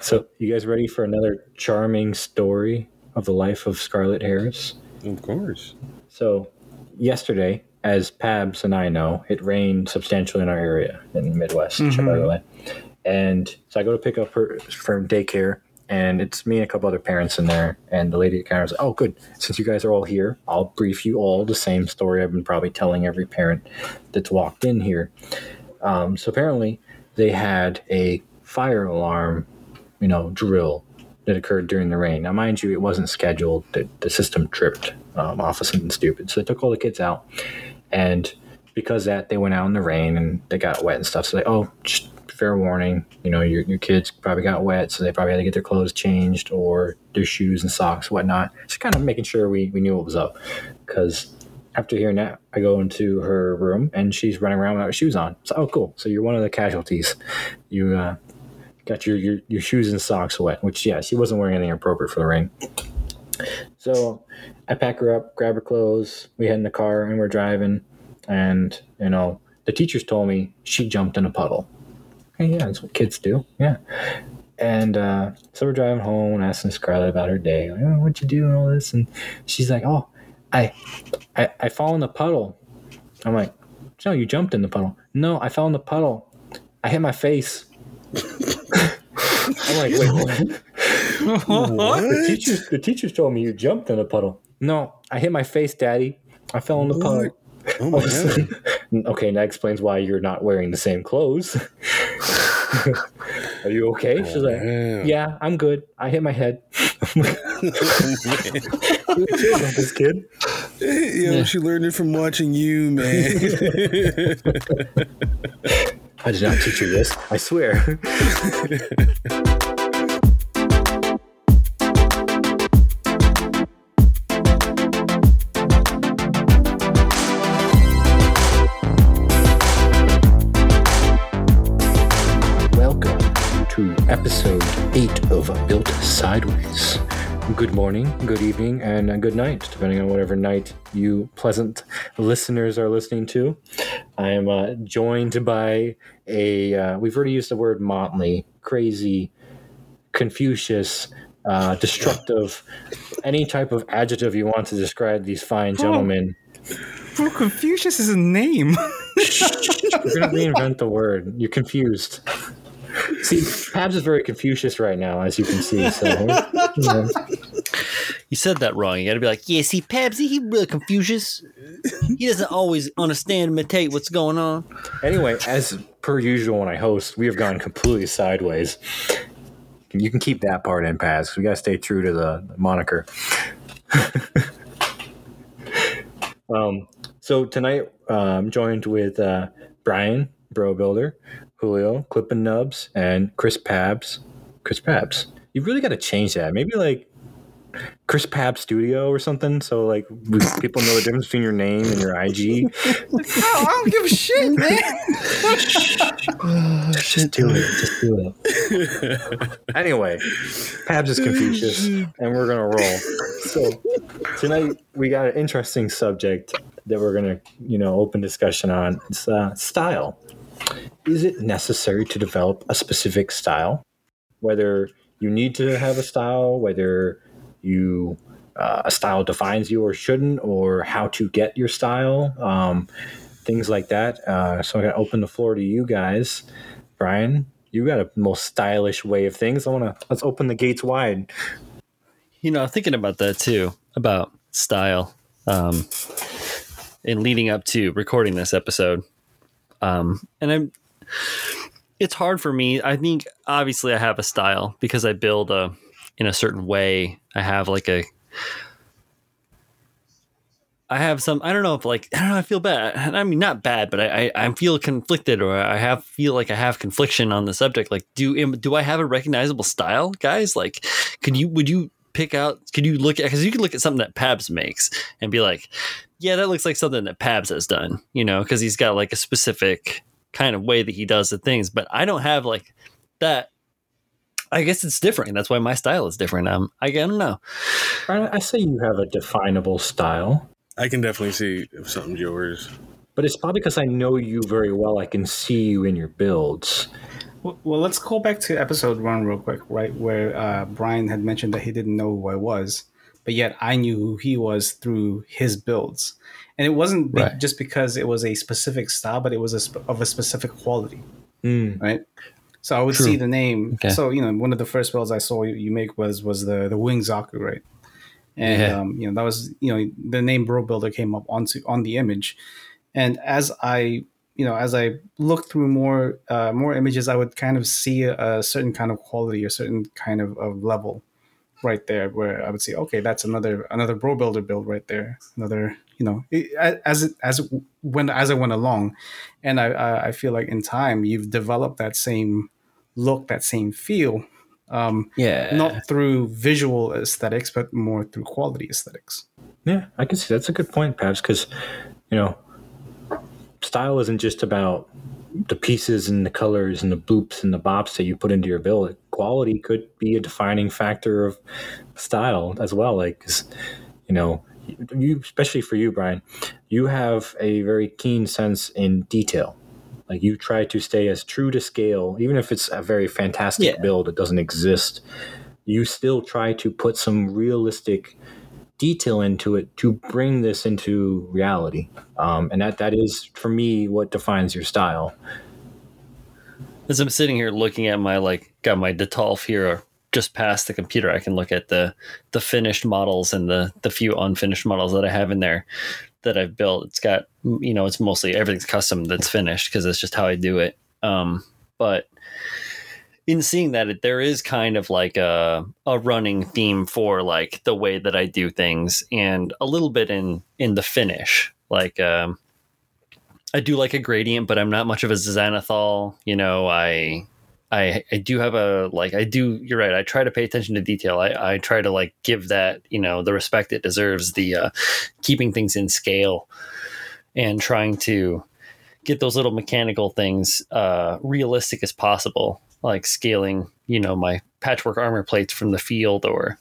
So, you guys ready for another charming story of the life of Scarlett Harris? Of course. So, yesterday, as Pabs and I know, it rained substantially in our area in the Midwest, Mhm. by the way. And so I go to pick up her from daycare, and it's me and a couple other parents in there. And the lady at the counter was like, "Oh, good. Since you guys are all here, I'll brief you all the same story I've been probably telling every parent that's walked in here." Um, so apparently, they had a fire alarm, you know, drill that occurred during the rain. Now, mind you, it wasn't scheduled. The, the system tripped um, off of something stupid. So they took all the kids out. And because that, they went out in the rain and they got wet and stuff. So they, oh, just fair warning, you know, your, your kids probably got wet. So they probably had to get their clothes changed or their shoes and socks, whatnot. Just kind of making sure we, we knew what was up. Because after hearing that, I go into her room and she's running around without shoes on. So, oh, cool. So you're one of the casualties. You, uh, got your, your your shoes and socks wet, which yeah, she wasn't wearing anything appropriate for the rain. So I pack her up, grab her clothes, we head in the car and we're driving and you know, the teachers told me she jumped in a puddle. Hey, yeah, that's what kids do. Yeah. And uh, so we're driving home and asking Scarlett about her day. Like, oh, what'd you do and all this? And she's like, Oh, I I, I fall in the puddle. I'm like, No, you jumped in the puddle. No, I fell in the puddle. I hit my face. I'm like, wait, what? The teachers, the teachers told me you jumped in a puddle. No, I hit my face, Daddy. I fell in the puddle. Oh my god. okay, that explains why you're not wearing the same clothes. Are you okay? She's like, oh, Wow. Yeah, I'm good. I hit my head. this kid. you know, she learned it from watching you, man. I did not teach you this. I swear. Welcome to episode 8 of Built Sideways. Good morning, good evening, and good night, depending on whatever night you pleasant listeners are listening to. I am uh, joined by a, uh, we've already used the word motley, crazy, Confucius, uh, destructive, any type of adjective you want to describe these fine gentlemen. Bro, Confucius is a name. We're going to reinvent the word. You're confused. See, Pabs is very Confucius right now, as you can see. So, you know. You said that wrong. You got to be like, yeah, see, Pabsy, he really Confucius. He doesn't always understand and imitate what's going on. Anyway, as per usual when I host, we have gone completely sideways. You can keep that part in, Pabs. We got to stay true to the moniker. um, so tonight, uh, I'm joined with uh, Brian, Bro Builder, Julio, Clippin Nubs, and Chris Pabs. Chris Pabs. You really got to change that. Maybe like Chris Pabs Studio or something. So like people know the difference between your name and your IG. Oh, I don't give a shit, man. Just do it. Just do it. anyway, Pabs is Confucius, and we're gonna roll. So tonight we got an interesting subject that we're gonna, you know, open discussion on. It's uh, style. Is it necessary to develop a specific style? Whether you need to have a style, whether you uh, a style defines you or shouldn't, or how to get your style. Um, things like that. Uh, so I'm gonna open the floor to you guys. Brian, you got a most stylish way of things. I wanna let's open the gates wide. You know, thinking about that too, about style. Um, and leading up to recording this episode. Um, and I'm, it's hard for me. I think obviously I have a style because I build a, in a certain way. I have like a, I have some. I don't know if like I don't know. I feel bad. I mean, not bad, but I I, I feel conflicted, or I have feel like I have confliction on the subject. Like, do do I have a recognizable style, guys? Like, could you would you pick out? Could you look at because you can look at something that Pabs makes and be like, yeah, that looks like something that Pabs has done. You know, because he's got like a specific kind of way that he does the things. But I don't have like that. I guess it's different. That's why my style is different. Um, I, I don't know. Brian, I say you have a definable style, I can definitely see if something's yours. but it's probably because I know you very well. I can see you in your builds. Well, let's go back to episode one real quick, right? Where uh, Brian had mentioned that he didn't know who I was, but yet I knew who he was through his builds. And it wasn't be- just because it was a specific style, but it was a sp- of a specific quality, Mm. right? So I would True. see the name. Okay. So you know, one of the first builds I saw you, you make was was the the Wing Zaku, right? And Yeah. um, you know that was you know the name Bro Builder came up onto on the image, and as I you know as I look through more uh, more images, I would kind of see a, a certain kind of quality, a certain kind of, of level, right there, where I would say, okay, that's another another Bro Builder build right there, another you know it, as it as it when as I went along, and I I I feel like in time you've developed that same look, that same feel. Um, Yeah. not through visual aesthetics, but more through quality aesthetics. Yeah, I can see that's a good point, Pabs, because you know, style isn't just about the pieces and the colors and the boops and the bops that you put into your build. Quality could be a defining factor of style as well. Like, you know, you especially for you, Brian, you have a very keen sense in detail. Like you try to stay as true to scale, even if it's a very fantastic Yeah. build that doesn't exist. You still try to put some realistic detail into it to bring this into reality. Um, and that that is for me what defines your style. As I'm sitting here looking at my like got my Detolf here just past the computer, I can look at the the finished models and the the few unfinished models that I have in there that I've built. It's got you know it's mostly everything's custom that's finished because it's just how I do it. Um, but in seeing that, it, there is kind of like a a running theme for like the way that I do things, and a little bit in in the finish, like. Um, I do like a gradient, but I'm not much of a zenithal. You know, I, I, I do have a like. I do. You're right. I try to pay attention to detail. I, I try to like give that you know the respect it deserves. The uh, keeping things in scale, and trying to get those little mechanical things uh, realistic as possible. Like scaling, you know, my patchwork armor plates from the field or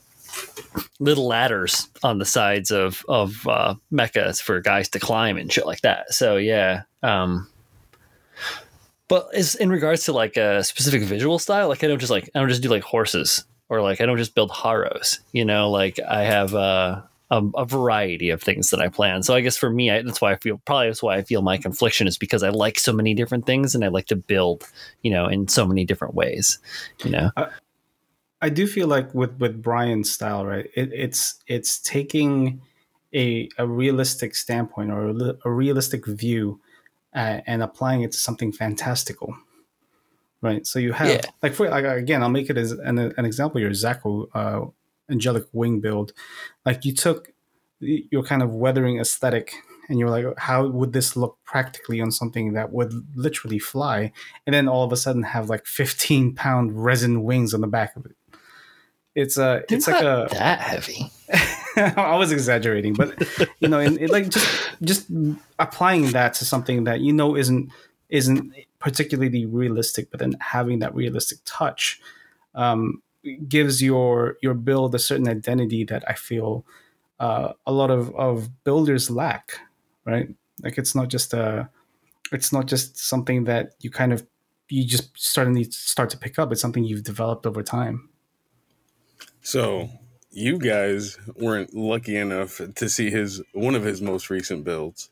little ladders on the sides of of uh, mechas for guys to climb and shit like that. So yeah. Um, but is in regards to like a specific visual style, like I don't just like I don't just do like horses or like I don't just build haros. You know, like I have uh, a, a variety of things that I plan. So I guess for me, I, that's why I feel probably that's why I feel my confliction is because I like so many different things and I like to build, you know, in so many different ways. You know. I do feel like with with Brian's style, right? It, it's it's taking a a realistic standpoint or a, a realistic view uh, and applying it to something fantastical, right? So you have Yeah. like for like again, I'll make it as an, an example. Your Zaku uh, angelic wing build, like you took your kind of weathering aesthetic. And you're like, how would this look practically on something that would literally fly? And then all of a sudden have like 15 pound resin wings on the back of it. It's a, They're it's like a, that heavy. I was exaggerating, but you know, and it, like just just applying that to something that you know isn't isn't particularly realistic, but then having that realistic touch um, gives your your build a certain identity that I feel uh, a lot of of builders lack. Right, like it's not just a it's not just something that you kind of you just suddenly start to pick up. It's something you've developed over time. So you guys weren't lucky enough to see his one of his most recent builds,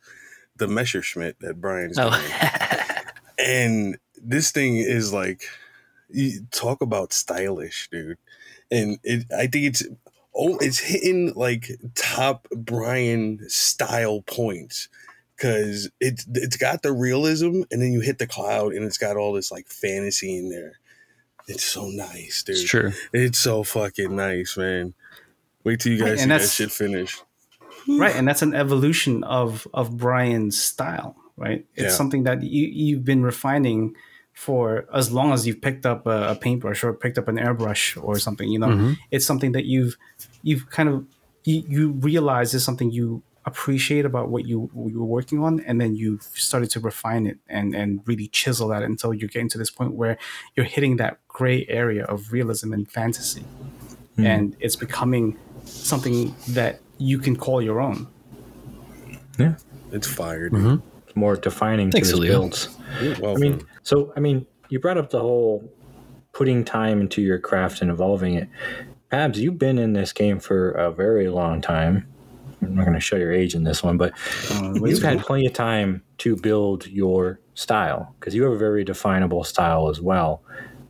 the Messerschmitt that Brian's Oh. doing. and this thing is like you talk about stylish, dude. And it I think it's oh it's hitting like top Brian style points. Cause it's it's got the realism and then you hit the cloud and it's got all this like fantasy in there. It's so nice, dude. it's true. It's so fucking nice, man. Wait till you guys Right, see and that that's- shit finish. right and that's an evolution of of brian's style right it's Yeah. something that you you've been refining for as long as you've picked up a, a paintbrush or picked up an airbrush or something you know Mhm. it's something that you've you've kind of you, you realize is something you appreciate about what you what you were working on and then you've started to refine it and and really chisel that until you're getting to this point where you're hitting that gray area of realism and fantasy and it's becoming something that you can call your own Yeah, It's fired. Mm-hmm. it's more defining Thanks, to his Leo. builds. You're I welcome. mean, so I mean, you brought up the whole putting time into your craft and evolving it. Pabs, you've been in this game for a very long time. I'm not going to show your age in this one, but Uh, you've had plenty of time to build your style because you have a very definable style as well.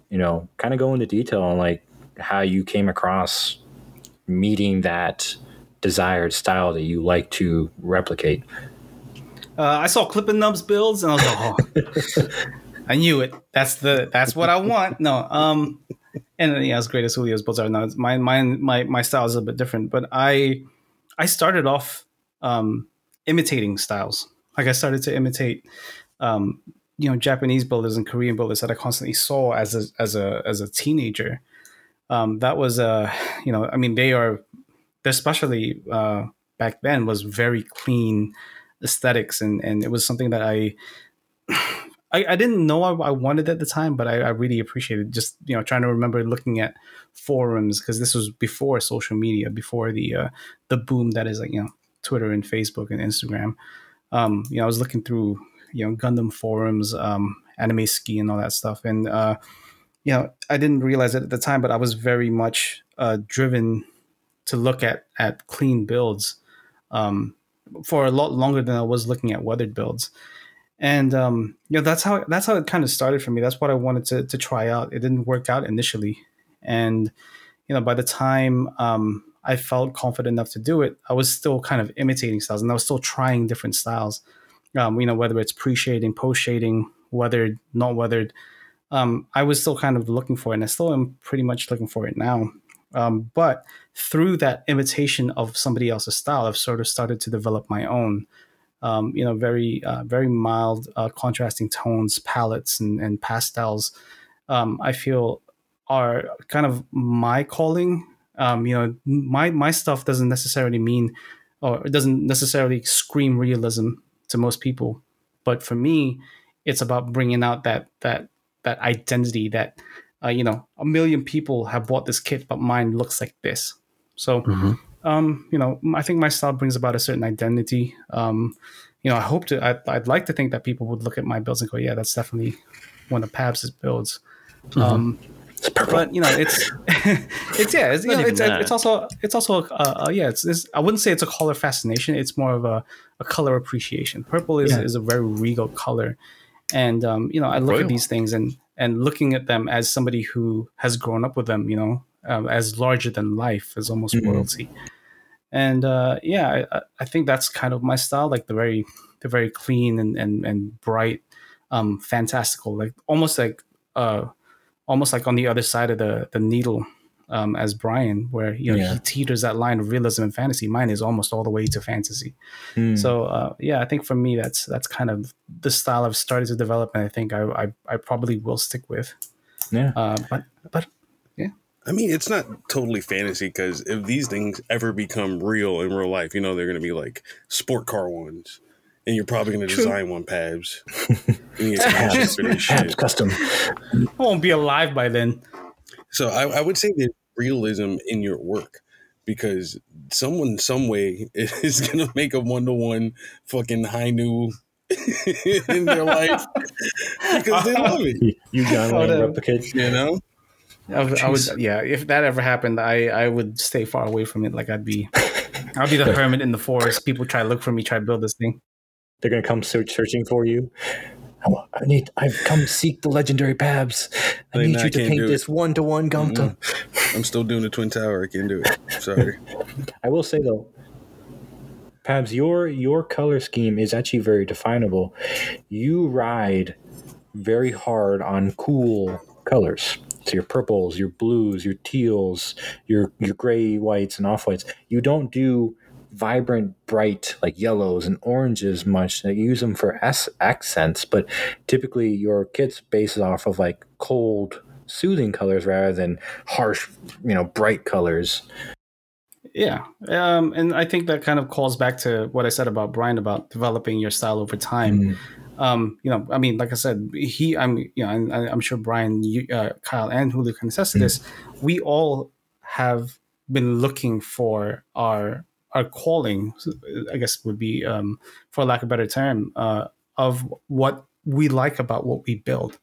You know, kind of go into detail on like how you came across meeting that desired style that you like to replicate. Uh, I saw Clipping Nubs builds, and I was like, "Oh, I knew it. That's the that's what I want." No, um, and yeah, as great as Julio's builds are, no, it's- my my my my style is a bit different. But I I started off um, imitating styles. Like I started to imitate, um, you know, Japanese builders and Korean builders that I constantly saw as a as a as a teenager. Um, that was uh, you know, I mean, they are, especially uh, back then, was very clean aesthetics and and it was something that I I, I didn't know I, I wanted at the time, but I, I really appreciated just you know trying to remember looking at forums because this was before social media, before the uh, the boom that is like you know Twitter and Facebook and Instagram. Um, you know, I was looking through you know Gundam forums, um, anime ski, and all that stuff, and uh, you know I didn't realize it at the time, but I was very much uh, driven to look at at clean builds. Um, for a lot longer than I was looking at weathered builds. And um, you know, that's how that's how it kind of started for me. That's what I wanted to to try out. It didn't work out initially, and you know, by the time um, I felt confident enough to do it, I was still kind of imitating styles, and I was still trying different styles. Um, you know, whether it's pre shading, post shading, weathered, not weathered. Um, I was still kind of looking for it, and I still am pretty much looking for it now. Um, but through that imitation of somebody else's style, I've sort of started to develop my own. Um, you know, very uh, very mild, uh, contrasting tones, palettes, and, and pastels. Um, I feel are kind of my calling. Um, you know, my my stuff doesn't necessarily mean, or it doesn't necessarily scream realism to most people, but for me, it's about bringing out that that that identity that uh, you know a million people have bought this kit, but mine looks like this. So, um, you know, I think my style brings about a certain identity. Um, you know, I hope to, I, I'd like to think that people would look at my builds and go, yeah, that's definitely one of Pabs' builds. Um, It's purple. but you know, it's it's yeah, it's, you know, it's, it's also it's also uh, uh, yeah, it's, it's I wouldn't say it's a color fascination. It's more of a, a color appreciation. Purple is, Yeah. is a very regal color, and um, you know, I look Royal. at these things and and looking at them as somebody who has grown up with them, you know, um, as larger than life, as almost Mhm. royalty. And uh, yeah, I- I, think that's kind of my style, like the very the very clean and and, and bright, um, fantastical, like almost like uh, almost like on the other side of the the needle um, as Brian, where you know Yeah. he teeters that line of realism and fantasy. Mine is almost all the way to fantasy. Hmm. So uh, yeah, I think for me that's that's kind of the style I've started to develop, and I think I I, I probably will stick with. yeah. Uh, but but I mean, it's not totally fantasy because if these things ever become real in real life, you know they're going to be like sport car ones, and you're probably going to design one, Pabs. You need some budget for this Pabs custom. I won't be alive by then. So I, I would say there's realism in your work because someone some way is going to make a one to one fucking Hi-Nu in their life because they love it. You, you John Wayne no. replicate. You know. I would, I would, yeah. If that ever happened, I, I would stay far away from it. Like I'd be, I'd be the hermit in the forest. People try to look for me, try to build this thing. They're gonna come search, searching for you. Oh, I need. I've come seek the legendary Pabs. I Like, need nah, you I to paint this one to one Gundam. I'm still doing the Twin Tower. I can't do it. Sorry. I will say though, Pabs, your your color scheme is actually very definable. You ride very hard on cool colors. So your purples, your blues, your teals, your your gray whites and off whites. You don't do vibrant, bright like yellows and oranges much. You use them for s- accents, but typically your kits bases off of like cold, soothing colors rather than harsh, you know, bright colors. Yeah, um, and I think that kind of calls back to what I said about Brian about developing your style over time. Mm. Um, you know, I mean, like I said, he, I'm, you know, and I- I'm sure Brian, you, uh, Kyle, and Julio can attest to this. We all have been looking for our our calling. I guess would be, um, for lack of a better term, uh, of what we like about what we build.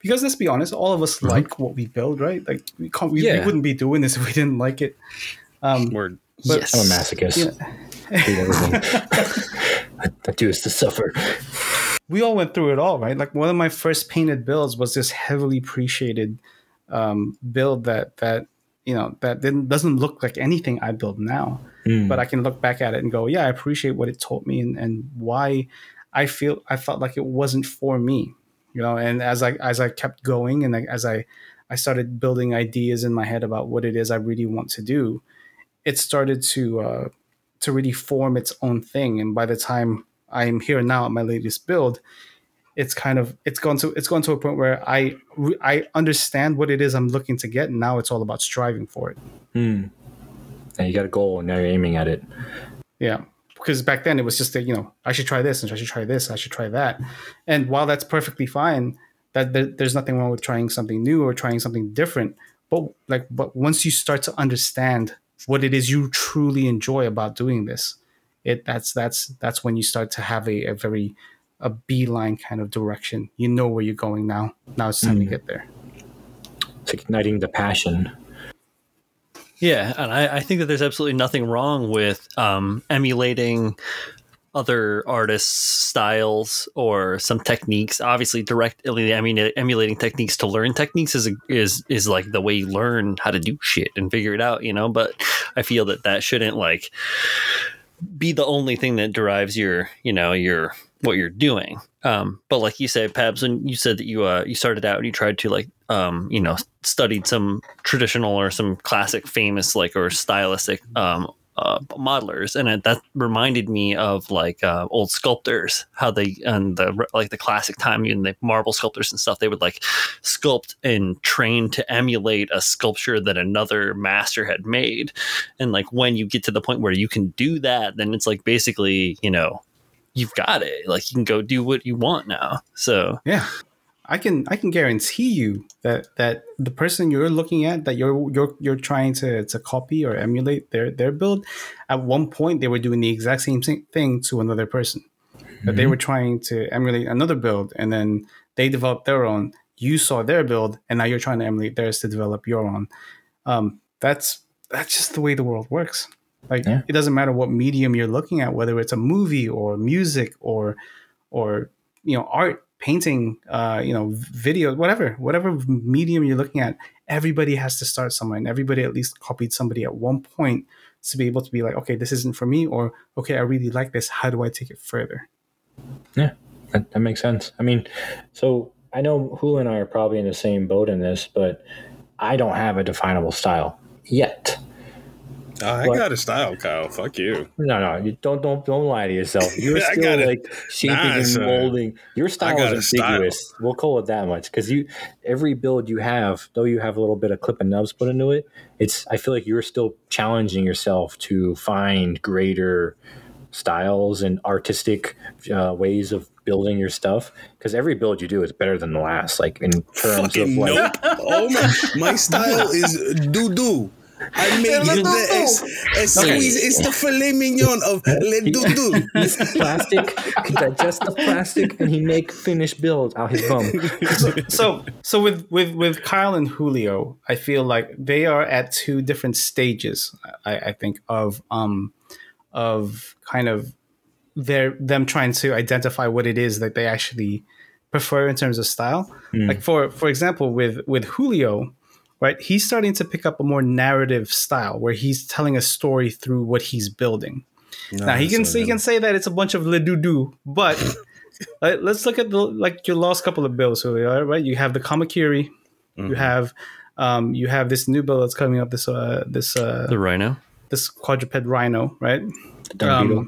because let's be honest, all of us Mhm. like what we build, right? Like we can't, we, we wouldn't be doing this if we didn't like it. Um, Word. But- yes. I'm a masochist. Yeah. Hate. I, I do is to suffer. We all went through it all, right? Like one of my first painted builds was this heavily appreciated um, build that that you know that didn't doesn't look like anything I build now. Mm. But I can look back at it and go, yeah, I appreciate what it taught me and, and why I feel I felt like it wasn't for me, you know. And as I as I kept going and I, as I I started building ideas in my head about what it is I really want to do, it started to uh, to really form its own thing. And by the time I'm here now at my latest build, it's kind of it's gone to it's gone to a point where I I understand what it is I'm looking to get, and now it's all about striving for it. Mm. Now you got a goal, and now you're aiming at it. Yeah. Because back then it was just that, you know, I should try this and I should try this, I should try that. And while that's perfectly fine, that there, there's nothing wrong with trying something new or trying something different. But like but once you start to understand what it is you truly enjoy about doing this, it that's that's that's when you start to have a, a very a beeline kind of direction. You know where you're going now. Now it's time to Mhm. get there. It's igniting the passion. Yeah, and I, I think that there's absolutely nothing wrong with um, emulating other artists' styles or some techniques. Obviously, directly I mean, emulating techniques to learn techniques is is is like the way you learn how to do shit and figure it out, you know. But I feel that that shouldn't like be the only thing that derives your you know your what you're doing. Um, but like you said, Pabs, when you said that you uh, you started out and you tried to like um, you know studied some traditional or some classic famous like or stylistic um, uh, modelers, and it, that reminded me of like uh, old sculptors, how they and the like the classic time and the marble sculptors and stuff. They would like sculpt and train to emulate a sculpture that another master had made, and like when you get to the point where you can do that, then it's like basically you know you've got it. Like you can go do what you want now. So Yeah. I can I can guarantee you that that the person you're looking at that you're you're you're trying to to copy or emulate their their build at one point they were doing the exact same thing to another person that they Mhm. were trying to emulate another build and then they developed their own you saw their build and now you're trying to emulate theirs to develop your own um, that's that's just the way the world works like Yeah. it doesn't matter what medium you're looking at whether it's a movie or music or or you know art painting uh you know video whatever whatever medium you're looking at everybody has to start somewhere and everybody at least copied somebody at one point to be able to be like okay this isn't for me or okay i really like this how do i take it further That, that makes sense. I mean, so I know Julio and I are probably in the same boat in this, but I don't have a definable style yet. Oh, I What? got a style, Kyle. Fuck you. No, no, you don't don't don't lie to yourself. You're still like shaping Nah, and son. molding. Your style is a style. ambiguous. We'll call it that much because you every build you have, though you have a little bit of clip and nubs put into it. It's I feel like you're still challenging yourself to find greater styles and artistic uh, ways of building your stuff because every build you do is better than the last. Like in terms Fucking of like. nope. Oh my, my style is doo doo. I make it the es, es Okay. squeeze. It's the filet mignon of le doo doo. He's plastic, can digest the plastic, and he make finished build out his bum. so so with with with Kyle and Julio, I feel like they are at two different stages. I, I think of um of kind of their them trying to identify what it is that they actually prefer in terms of style. Hmm. Like for for example, with with Julio, right? He's starting to pick up a more narrative style where he's telling a story through what he's building. now he can say he can say that it's a bunch of le doo doo, but uh, let's look at the like your last couple of bills, Julio. Right? You have the Kamakiri, you have um, you have this new bill that's coming up. This uh, this uh, the rhino. this quadruped rhino, right? Dung beetle.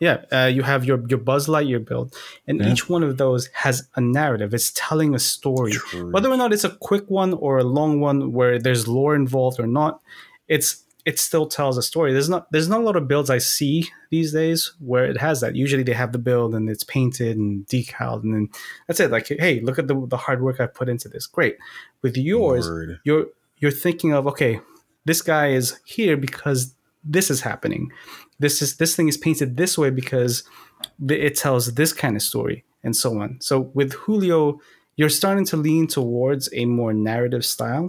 Yeah, uh, you have your your Buzz Lightyear build, and Yeah. each one of those has a narrative. It's telling a story, True. whether or not it's a quick one or a long one where there's lore involved or not. It's it still tells a story. There's not there's not a lot of builds I see these days where it has that. Usually they have the build and it's painted and decaled, and then that's it. Like, hey, look at the the hard work I put into this. Great. With yours, Word. you're you're thinking of okay this guy is here because this is happening this is this thing is painted this way because it tells this kind of story and so on so with julio you're starting to lean towards a more narrative style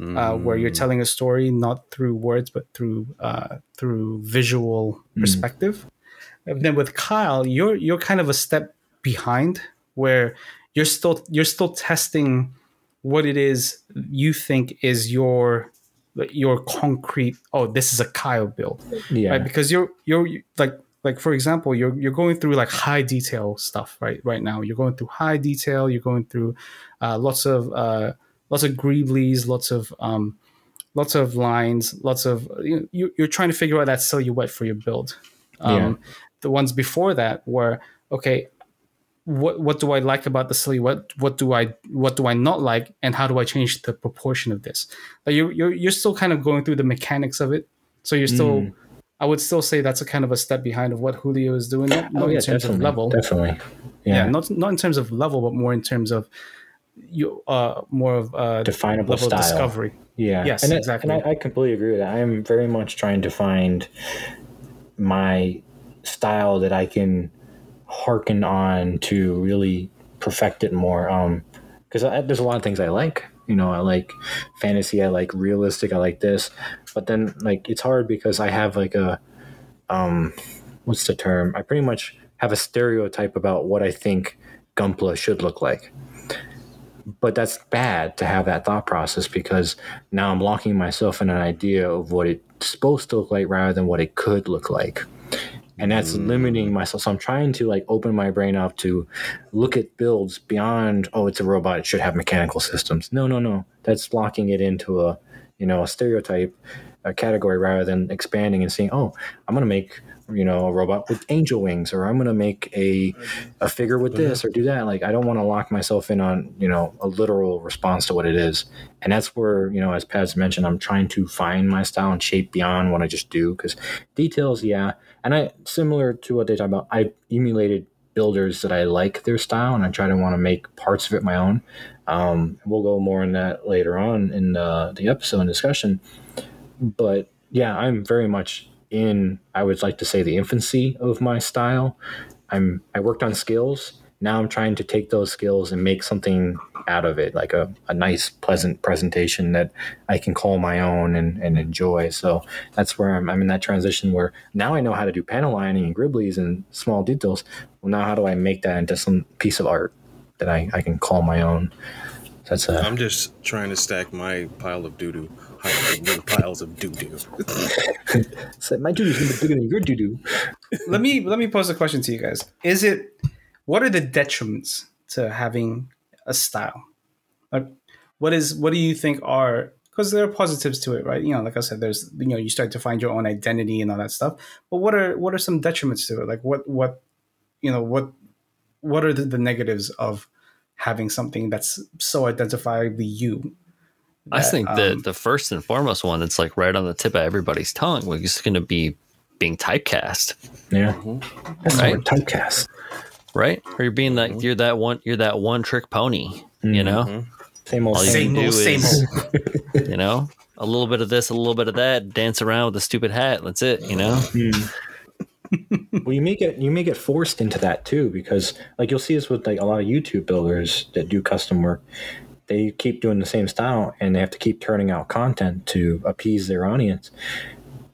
uh, where you're Mm. telling a story not through words but through uh, through visual Mm. perspective. And then with Kyle, you're you're kind of a step behind where you're still you're still testing what it is you think is your your concrete oh this is a Kyle build Yeah. right because you're you're like like for example you're you're going through like high detail stuff right right now you're going through high detail you're going through uh, lots of uh, lots of greeblies lots of um, lots of lines lots of you, you- you're trying to figure out that silhouette for your build um, Yeah. the ones before that were okay what what do I like about the silhouette? What what do I what do I not like, and how do I change the proportion of this? Like you're you're you're still kind of going through the mechanics of it, so you're still. Mm. I would still say that's a kind of a step behind of what Julio is doing, not, not oh, yeah, in terms of level. Definitely. Yeah. Yeah. not not in terms of level, but more in terms of you uh more of uh Definable level style. of discovery. Yeah. Yes, and it- exactly. And I, I completely agree with that. I am very much trying to find my style that I can hearken on to really perfect it more. Um, because there's a lot of things I like. You know, I like fantasy. I like realistic. I like this, but then like it's hard because I have like a um, what's the term? I pretty much have a stereotype about what I think Gunpla should look like but that's bad to have that thought process because now I'm locking myself in an idea of what it's supposed to look like rather than what it could look like. And that's limiting mm. myself. So I'm trying to like open my brain up to look at builds beyond, oh, it's a robot, it should have mechanical systems. No, no, no. That's locking it into a, you know, a stereotype, a category rather than expanding and saying, oh, I'm gonna make you know a robot with angel wings or i'm going to make a a figure with this or do that. Like i don't want to lock myself in on you know a literal response to what it is. And that's where you know as Pabs mentioned i'm trying to find my style and shape beyond what i just do because details yeah. And i similar to what they talk about i emulated builders that i like their style and i try to want to make parts of it my own. Um, we'll go more in that later on in the, the episode and discussion. But yeah i'm very much in i would like to say the infancy of my style. I'm i worked on skills. Now i'm trying to take those skills and make something out of it like a, a nice pleasant presentation that i can call my own and, and enjoy. So that's where I'm, I'm in that transition where now i know how to do panel lining and greeblies and small details. Well now how do i make that into some piece of art that i, I can call my own? That's a I'm just trying to stack my pile of doo doo higher than piles of doo doo. so my doo doo gonna be bigger than your doo-doo let me let me pose a question to you guys. Is it what are the detriments to having a style? Like what is what do you think are because there are positives to it, right? You know, like I said, there's you know, you start to find your own identity and all that stuff. But what are what are some detriments to it? Like what what you know, what what are the, the negatives of having something that's so identifiably you? I think the um, the first and foremost one that's like right on the tip of everybody's tongue was just going to be being typecast, yeah mm-hmm. that's the Right. typecast right? Or you're being like mm-hmm. you're that one you're that one trick pony, you know, mm-hmm. same old All you same can same old, same is- old. you know, a little bit of this, a little bit of that, dance around with a stupid hat. That's it, you know. Hmm. well you may get you may get forced into that too because like you'll see this with like a lot of youtube builders that do custom work they keep doing the same style and they have to keep turning out content to appease their audience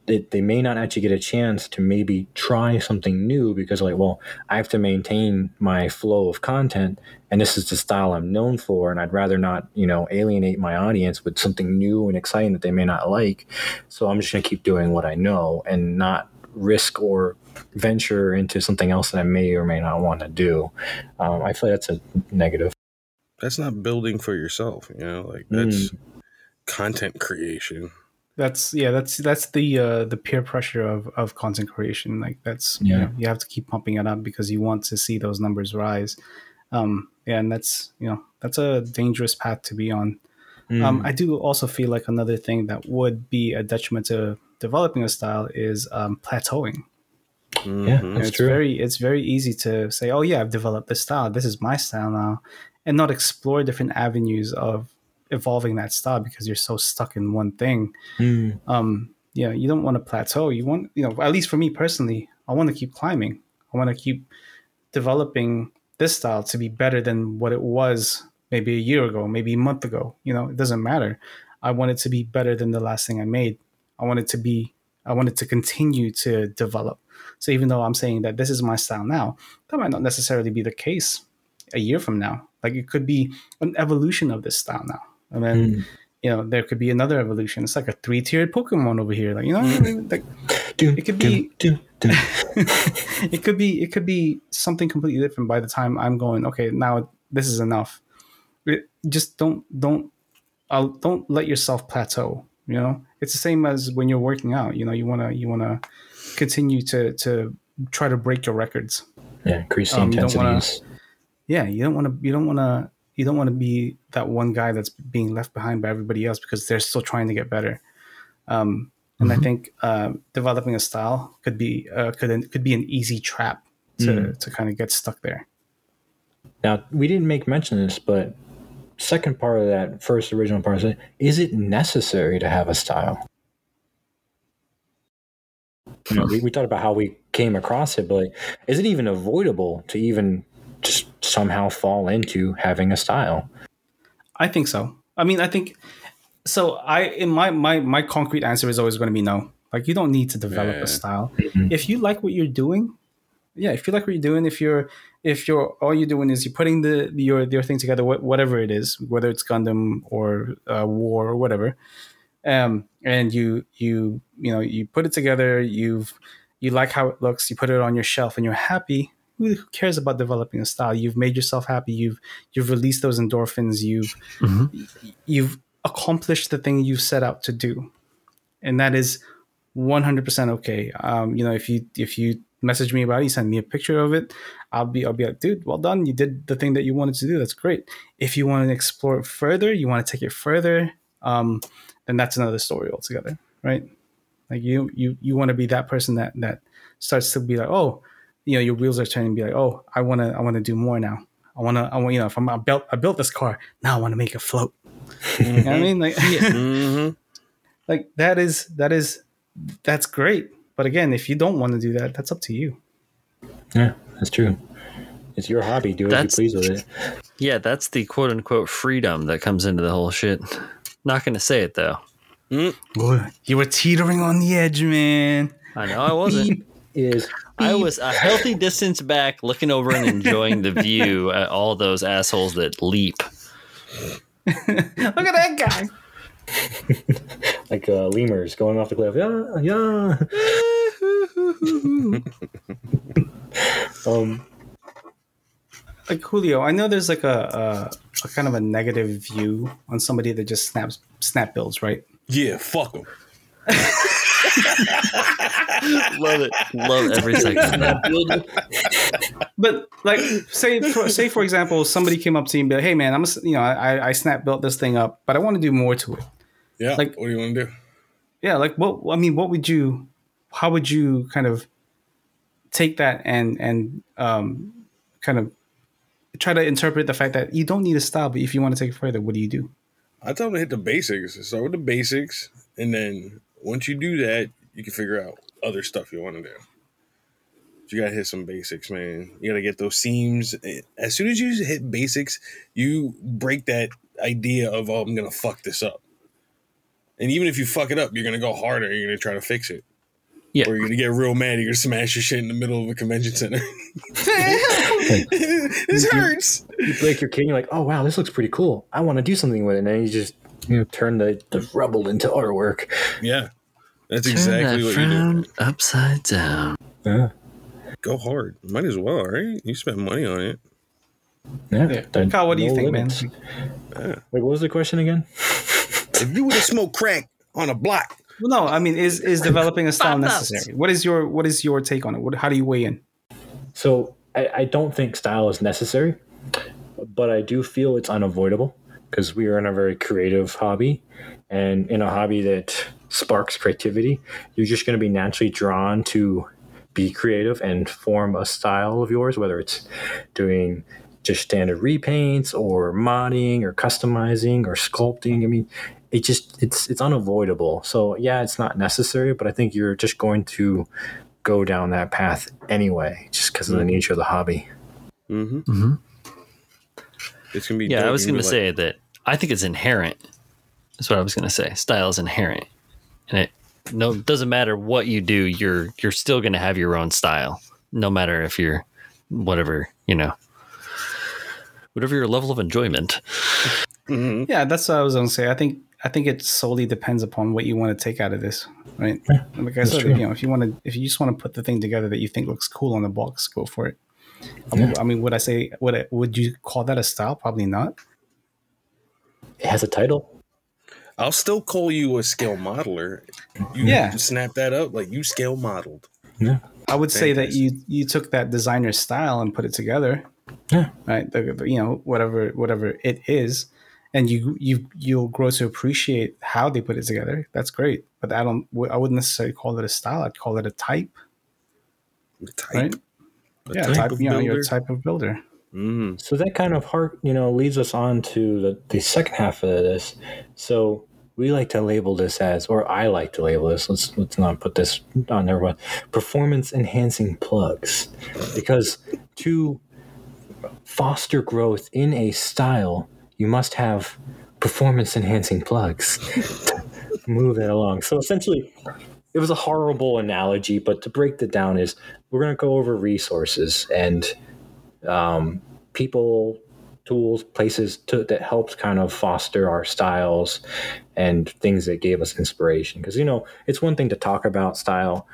they, they may not actually get a chance to maybe try something new because like well i have to maintain my flow of content and this is the style i'm known for and i'd rather not you know alienate my audience with something new and exciting that they may not like. So i'm just going to keep doing what i know and not risk or venture into something else that i may or may not want to do. Um, i feel like that's a negative That's not building for yourself, you know, like that's content creation. That's yeah. That's that's the uh, the peer pressure of, of content creation. Like that's you, Yeah. know, you have to keep pumping it up because you want to see those numbers rise. Um, yeah, and that's you know that's a dangerous path to be on. Um, I do also feel like another thing that would be a detriment to developing a style is um, plateauing. yeah Mhm. that's it's true very it's very easy to say, oh yeah, I've developed this style. This is my style now, and not explore different avenues of evolving that style because you're so stuck in one thing Mm. um you know you don't want to plateau you want you know at least for me personally i want to keep climbing i want to keep developing this style to be better than what it was maybe a year ago, maybe a month ago. You know, it doesn't matter. I want it to be better than the last thing I made. I want it to be. I want it to continue to develop. So even though I'm saying that this is my style now, that might not necessarily be the case a year from now. Like it could be an evolution of this style now, and then Mm. you know there could be another evolution. It's like a three tiered Pokemon over here. Like you know, like It could be- it could be it could be something completely different by the time I'm going. Okay, now this is enough. Just don't don't I'll, don't let yourself plateau. You know, it's the same as when you're working out. You know, you wanna you wanna continue to to try to break your records. Yeah, increase the Um, you don't wanna- intensities. Yeah, you don't want to you don't want to you don't want to be that one guy that's being left behind by everybody else because they're still trying to get better. Um, and I Mhm. think uh, developing a style could be uh, could could be an easy trap to Mm. to kind of get stuck there. Now we didn't make mention of this, but second part of that first original part is is it necessary to have a style? You know, we, we talked about how we came across it, but like, is it even avoidable to even just somehow fall into having a style? I think so. I mean, I think so. I in my my my concrete answer is always going to be no. Like you don't need to develop Yeah. a style. Mhm. If you like what you're doing, yeah. If you like what you're doing, if you're if you're all you're doing is you're putting the your your thing together, wh- whatever it is, whether it's Gundam or uh, War or whatever, um, and you you you know you put it together, you've you like how it looks, you put it on your shelf, and you're happy. Who who cares about developing a style? You've made yourself happy. You've you've released those endorphins. You've you've accomplished the thing you set out to do. And that is 100% okay. Um, you know if you if you message me about it you send me a picture of it i'll be i'll be like dude well done. You did the thing that you wanted to do. That's great. If you want to explore it further you want to take it further um, then that's another story altogether right? Like you you you want to be that person that that starts to be like oh you know your wheels are turning and be like oh i want to i want to do more now i want to i want you know if i'm I built i built this car now i want to make it float you know what I mean? Like, hmm like that is that is that's great. But again, if you don't want to do that, that's up to you. Yeah, that's true. It's your hobby. Do what you please with it. Yeah, that's the quote unquote freedom that comes into the whole shit. Not going to say it though. Boy, you were teetering on the edge, man. I know I wasn't. Is I was a healthy distance back, looking over and enjoying the view at all those assholes that leap. Look at that guy. like uh, lemurs going off the cliff. Yeah, yeah. um, Like Julio, I know there's like a, a, a kind of a negative view on somebody that just snaps snap builds, right? Yeah, fuck them. Love it. Love every second. of that. But like, say for, say for example, somebody came up to you and be like, "Hey, man, I'm a, s- you know I I snap built this thing up, but I want to do more to it." Yeah. Like- what do you want to do? yeah like what i mean what would you how would you kind of take that and and um kind of try to interpret the fact that you don't need a style but if you want to take it further what do you do I tell them to hit the basics. Start with the basics, and then once you do that, you can figure out other stuff you want to do. You gotta hit some basics, man. You gotta get those seams. Eh, as soon as you hit basics, you break that idea of oh, I'm gonna fuck this up. And even if you fuck it up, you're gonna go harder. You're gonna try to fix it. Yeah. Or you're gonna get real mad. You're gonna smash your shit in the middle of a convention center. this hurts. you break your kid, you're like, oh wow, this looks pretty cool. I want to do something with it. And then you just you know turn the, the rubble into artwork. Yeah, that's Turn exactly that what you do. frown upside down. Yeah, Go hard. Might as well, right? You spend money on it. yeah. Yeah. There- Kyle, what do you think, limits. man? Wait, what was the question again? If you were to smoke crack on a block, well no i mean is is developing a style necessary what is your what is your take on it what, how do you weigh in So I, I don't think style is necessary, but I do feel it's unavoidable because we are in a very creative hobby, and in a hobby that sparks creativity, you're just going to be naturally drawn to be creative and form a style of yours, whether it's doing just standard repaints or modding or customizing or sculpting. I mean, it just it's it's unavoidable. So yeah, it's not necessary, but I think you're just going to go down that path anyway, just because of the nature of the hobby. mm-hmm. Mm-hmm. It's gonna be. Yeah, I was You're going to like- say that I think it's inherent. That's what I was going to say. Style is inherent, and it no doesn't matter what you do. You're you're still going to have your own style, no matter if you're whatever you know, whatever your level of enjoyment. Mhm. Yeah, that's what I was gonna say. I think I think it solely depends upon what you want to take out of this, right? And like I said, true. you know, if you want to, if you just want to put the thing together that you think looks cool on the box, go for it. I mean, Yeah. I mean, would I say would I, would you call that a style? Probably not. It has a title. I'll still call you a scale modeler. You Yeah. snap that up like you scale modeled. Yeah. I would say that you you took that designer style and put it together, Yeah. right? The, the- you know, whatever whatever it is, and you you you'll grow to appreciate how they put it together. That's great, but I don't. I wouldn't necessarily call it a style. I'd call it a type, The type. right? a yeah, type type. of you know, your builder. type of builder. Mm. So that kind of heart, you know, leads us on to the, the second half of this. So we like to label this as, or I like to label this. Let's let's not put this on everyone. Performance enhancing plugs, because to foster growth in a style, you must have performance enhancing plugs to move that along. So essentially, it was a horrible analogy, but to break it down is we're going to go over resources and um, people, tools, places to, that helped kind of foster our styles and things that gave us inspiration. Because, you know, it's one thing to talk about style,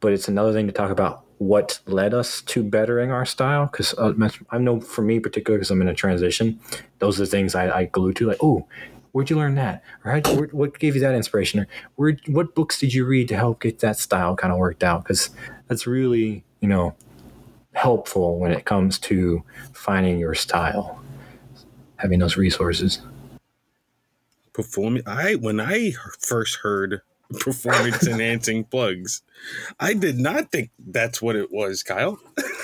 but it's another thing to talk about what led us to bettering our style. Because uh, I know for me, particularly because I'm in a transition, those are the things I, I glue to. Like, oh, where'd you learn that? Right? What gave you that inspiration? Or where, what books did you read to help get that style kind of worked out? Because that's really, you know, helpful when it comes to finding your style, having those resources. Performing. I when I first heard performance enhancing plugs, I did not think that's what it was, Kyle.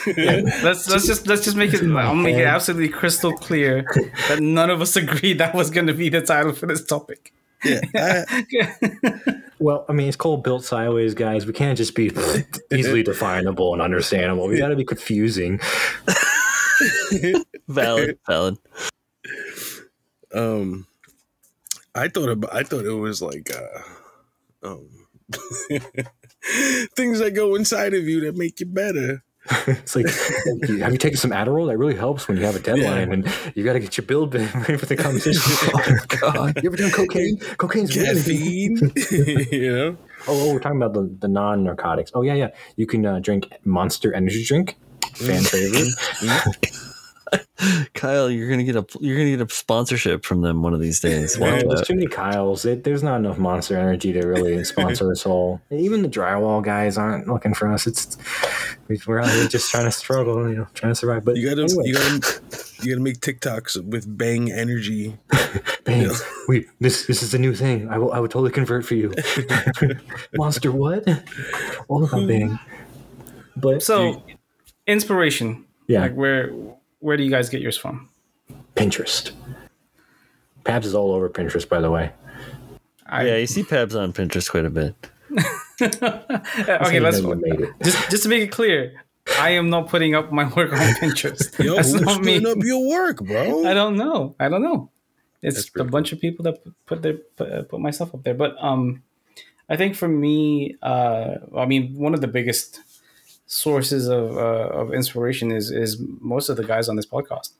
Let's let's just let's just make it. I'll make it absolutely crystal clear that none of us agreed that was going to be the title for this topic. Yeah. I- Well, I mean, it's called Built Sideways, guys. We can't just be easily definable and understandable. We got to be confusing. Valid, valid. um i thought about i thought it was like uh um things that go inside of you that make you better It's like, have you taken some Adderall? That really helps when you have a deadline and you got to get your build ready for the competition. Oh, God. You ever done cocaine? Cocaine's really caffeine you know Oh, we're talking about the, the non narcotics. Oh, yeah, yeah. You can uh, drink Monster Energy Drink, fan favorite. Kyle, you're gonna get a you're gonna get a sponsorship from them one of these days. Man, there's too many Kyles. It, there's not enough Monster Energy to really sponsor us all. Even the drywall guys aren't looking for us. It's we're out here just trying to struggle, you know, trying to survive. But you gotta anyway, you gotta you gotta make tiktoks with bang energy bang, we this this is a new thing. I will I would totally convert for you. Monster what? All about bang. But So, inspiration. yeah, Like where where do you guys get yours from? Pinterest. Pabs is all over Pinterest, by the way. I, Yeah, you see Pabs on Pinterest quite a bit. okay, let's You made it. just just to make it clear. I am not putting up my work on Pinterest. yo That's who's not me. putting up your work bro I don't know. I don't know. It's a pretty bunch of people that put- put their put, uh, put myself up there. But um, I think for me, uh, I mean, one of the biggest sources of uh, of inspiration is is most of the guys on this podcast.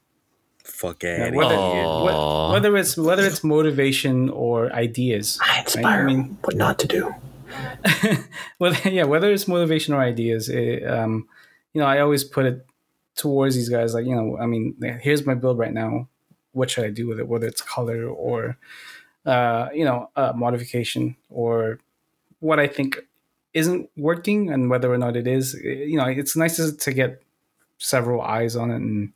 fuck Yeah, out whether, Aw. whether it's whether it's motivation or ideas. I inspire I mean- what not to do. well, yeah, whether it's motivation or ideas, it, um, you know, I always put it towards these guys. Like, you know, I mean, here's my build right now. What should I do with it? Whether it's color or, uh, you know, uh, modification or what I think isn't working, and whether or not it is. You know, it's nice to, to get several eyes on it, and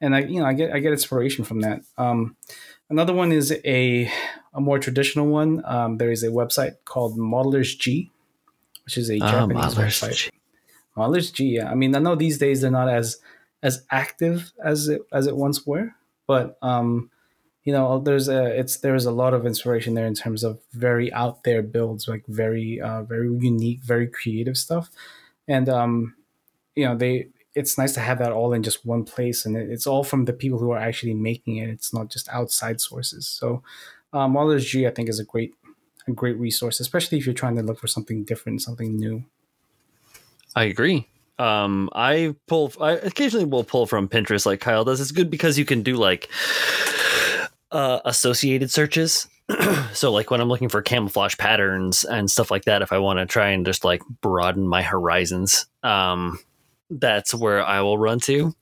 and I, you know, I get I get inspiration from that. Um, another one is a a more traditional one. Um, there is a website called Modelers G, which is a Ah, Japanese Modelers website. G. Modelers G, yeah. I mean, I know these days they're not as as active as it as it once were, but um, you know, there's a it's there's a lot of inspiration there in terms of very out there builds, like very uh, very unique, very creative stuff, and um, you know, they it's nice to have that all in just one place, and it's all from the people who are actually making it. It's not just outside sources. So, um, Modelers G, I think, is a great a great resource, especially if you're trying to look for something different, something new. I agree. Um, I pull. I occasionally will pull from Pinterest, like Kyle does. It's good because you can do like uh, associated searches. so, like when I'm looking for camouflage patterns and stuff like that, if I want to try and just like broaden my horizons, um, that's where I will run to.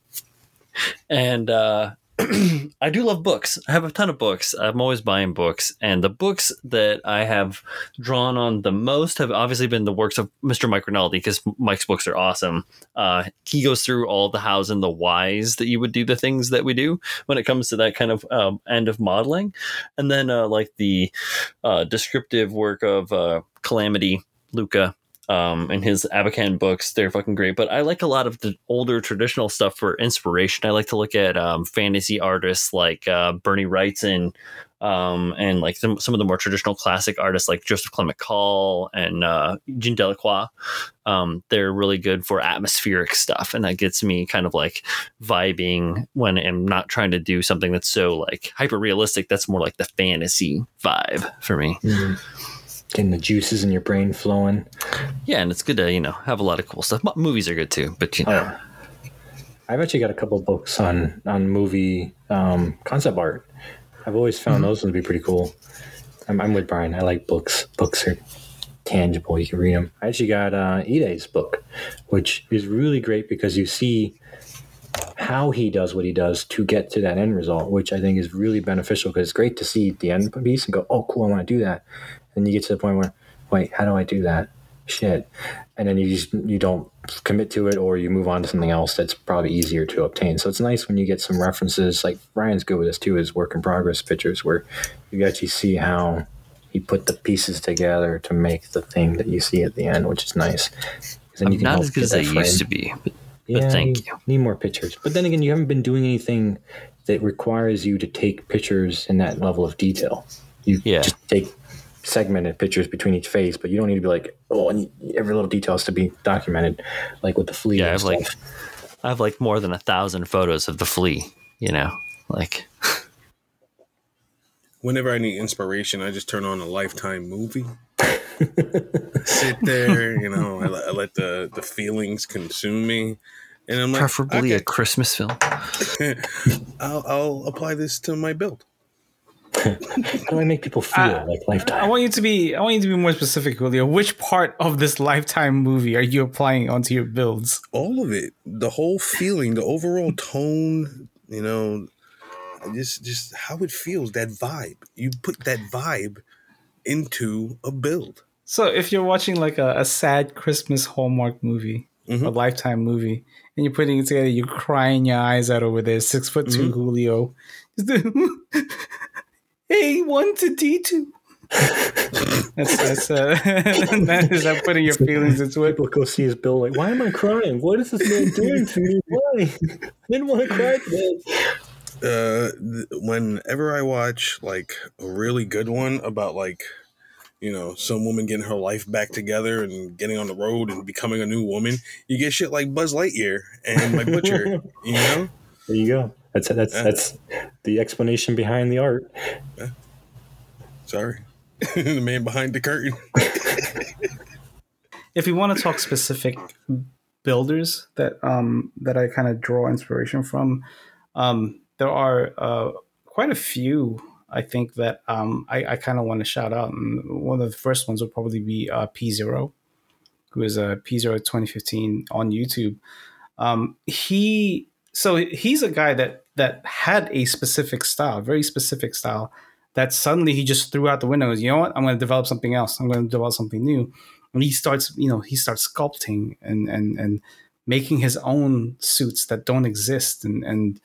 And uh, I do love books. I have a ton of books. I'm always buying books, and the books that I have drawn on the most have obviously been the works of Mr. Mike Rinaldi because Mike's books are awesome. Uh, he goes through all the hows and the whys that you would do the things that we do when it comes to that kind of um, end of modeling, and then uh, like the uh, descriptive work of uh, Calamity, Luca, um, and his Abacan books. They're fucking great. But I like a lot of the older traditional stuff for inspiration. I like to look at um, fantasy artists like uh, Bernie Wrightson um, and like some, some of the more traditional classic artists like Joseph Clement Coll and uh, Jean Delacroix. Um, they're really good for atmospheric stuff, and that gets me kind of like vibing when I'm not trying to do something that's so like hyper realistic. That's more like the fantasy vibe for me. Mm. Getting the juices in your brain flowing. Yeah, and it's good to you know have a lot of cool stuff. Movies are good too, but you know. Oh. I've actually got a couple books on on movie um, concept art. I've always found those ones to be pretty cool. I'm, I'm with Brian. I like books. Books are tangible. You can read them. I actually got uh, Ide's book, which is really great because you see how he does what he does to get to that end result, which I think is really beneficial because it's great to see the end piece and go, oh, cool, I want to do that. And you get to the point where, wait, how do I do that? Shit. And then you just, you don't commit to it or you move on to something else that's probably easier to obtain. So it's nice when you get some references. Like Ryan's good with this too, his work in progress pictures where you actually see how he put the pieces together to make the thing that you see at the end, which is nice. then I'm not as good as I that used to be, but, Yeah, but thank need, you. Need more pictures. But then again, you haven't been doing anything that requires you to take pictures in that level of detail. You Yeah. just take segmented pictures between each phase, but you don't need to be like, oh, I need every little detail has to be documented, like with the flea. Yeah, I and have like. I have like more than a thousand photos of the flea. You know, like Whenever I need inspiration, I just turn on a Lifetime movie. Sit there, you know, I, let- I let the, the feelings consume me. And I'm like, preferably a Christmas film. I'll, I'll apply this to my build. How do I make people feel Uh, like lifetime? I want you to be. I want you to be more specific, Julio. Which part of this lifetime movie are you applying onto your builds? all of it the whole feeling the overall tone you know just just how it feels that vibe you put that vibe into a build So, if you're watching like a, a sad Christmas Hallmark movie, a Mhm. lifetime movie, and you're putting it together, you're crying your eyes out over there. Six foot 2 Mhm. Julio. A one to D two. that's that's uh, that is that putting your feelings into it. People go see his bill like, why am I crying? What is this man doing to me? Why? I didn't want to cry today. uh th- whenever i watch like a really good one about like you know some woman getting her life back together and getting on the road and becoming a new woman you get shit like buzz lightyear and my butcher you know There you go. That's that's that's the explanation behind the art. sorry the man behind the curtain If you want to talk specific builders that um that I kind of draw inspiration from, um, there are uh, quite a few. I think that um, I, I kind of want to shout out, and one of the first ones would probably be uh, P Zero, who is a P Zero 2015 on YouTube. Um, he so he's a guy that that had a specific style, very specific style, that suddenly he just threw out the window. You know what? I'm going to develop something else. I'm going to develop something new. And he starts, you know, he starts sculpting and and and making his own suits that don't exist, and and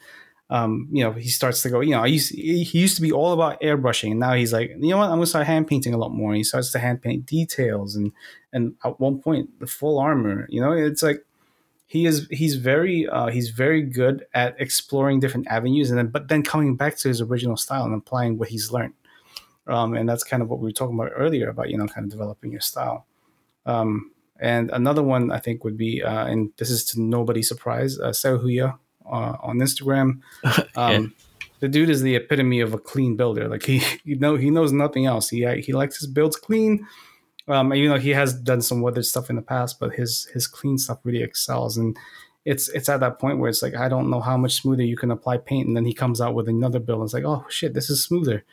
um, you know, he starts to go, you know, I used he used to be all about airbrushing, and now he's like, you know what? I'm gonna start hand painting a lot more. And he starts to hand paint details, and and at one point, the full armor. You know, it's like he is he's very uh, he's very good at exploring different avenues, and then but then coming back to his original style and applying what he's learned. Um, and that's kind of what we were talking about earlier about you know kind of developing your style. Um, And another one I think would be, uh, and this is to nobody's surprise, uh, Sehuya uh, on Instagram. Um, The dude is the epitome of a clean builder. Like he, you know, he knows nothing else. He he likes his builds clean. Um, you know, he has done some weathered stuff in the past, but his his clean stuff really excels. And it's it's at that point where it's like I don't know how much smoother you can apply paint, and then he comes out with another build. And it's like, oh shit, this is smoother.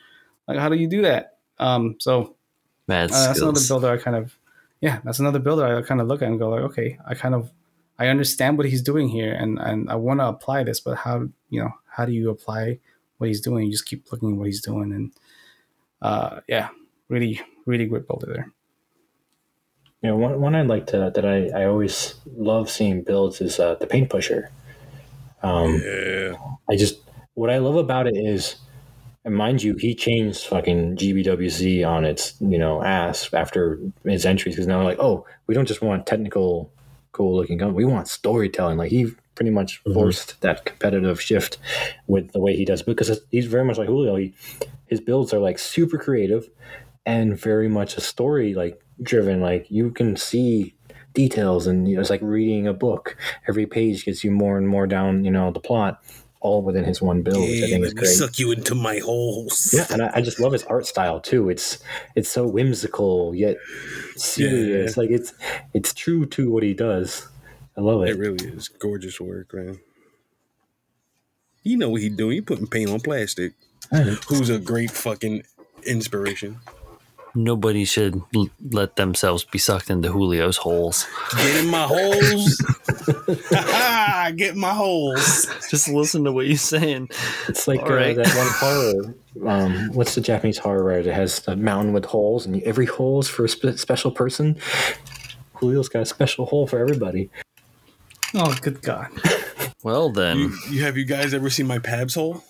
Like, how do you do that? Um, so Mad uh, that's another builder I kind of, yeah, that's another builder I kind of look at and go like, okay, I kind of, I understand what he's doing here, and and I want to apply this, but how, you know, how do you apply what he's doing? You just keep looking at what he's doing, and uh, yeah, really, really great builder there. You know, one, one I like to that I, I always love seeing builds is uh, the paint pusher. Um, Yeah. I just what I love about it is, and mind you, he changed fucking GBWC on its you know ass after his entries because now like oh we don't just want technical cool looking gun we want storytelling like he pretty much Mm-hmm. forced that competitive shift with the way he does because he's very much like Julio he, his builds are like super creative and very much a story like driven like you can see details and you know, it's like reading a book every page gets you more and more down you know the plot all within his one build which i Yeah, think is great suck you into my holes. yeah and I, I just love his art style too it's it's so whimsical yet serious like it's it's true to what he does i love It it really is gorgeous work, man. You know what he doing? He putting paint on plastic. Who's a great fucking inspiration? Nobody should l- let themselves be sucked into Julio's holes. Get in my holes. Ha Get in my holes. Just listen to what you're saying. it's like uh, right. that one horror um what's the japanese horror where it has a mountain with holes and every hole is for a spe- special person julio's got a special hole for everybody Oh, good God! Well then, You, you have you guys ever seen my Pabs hole?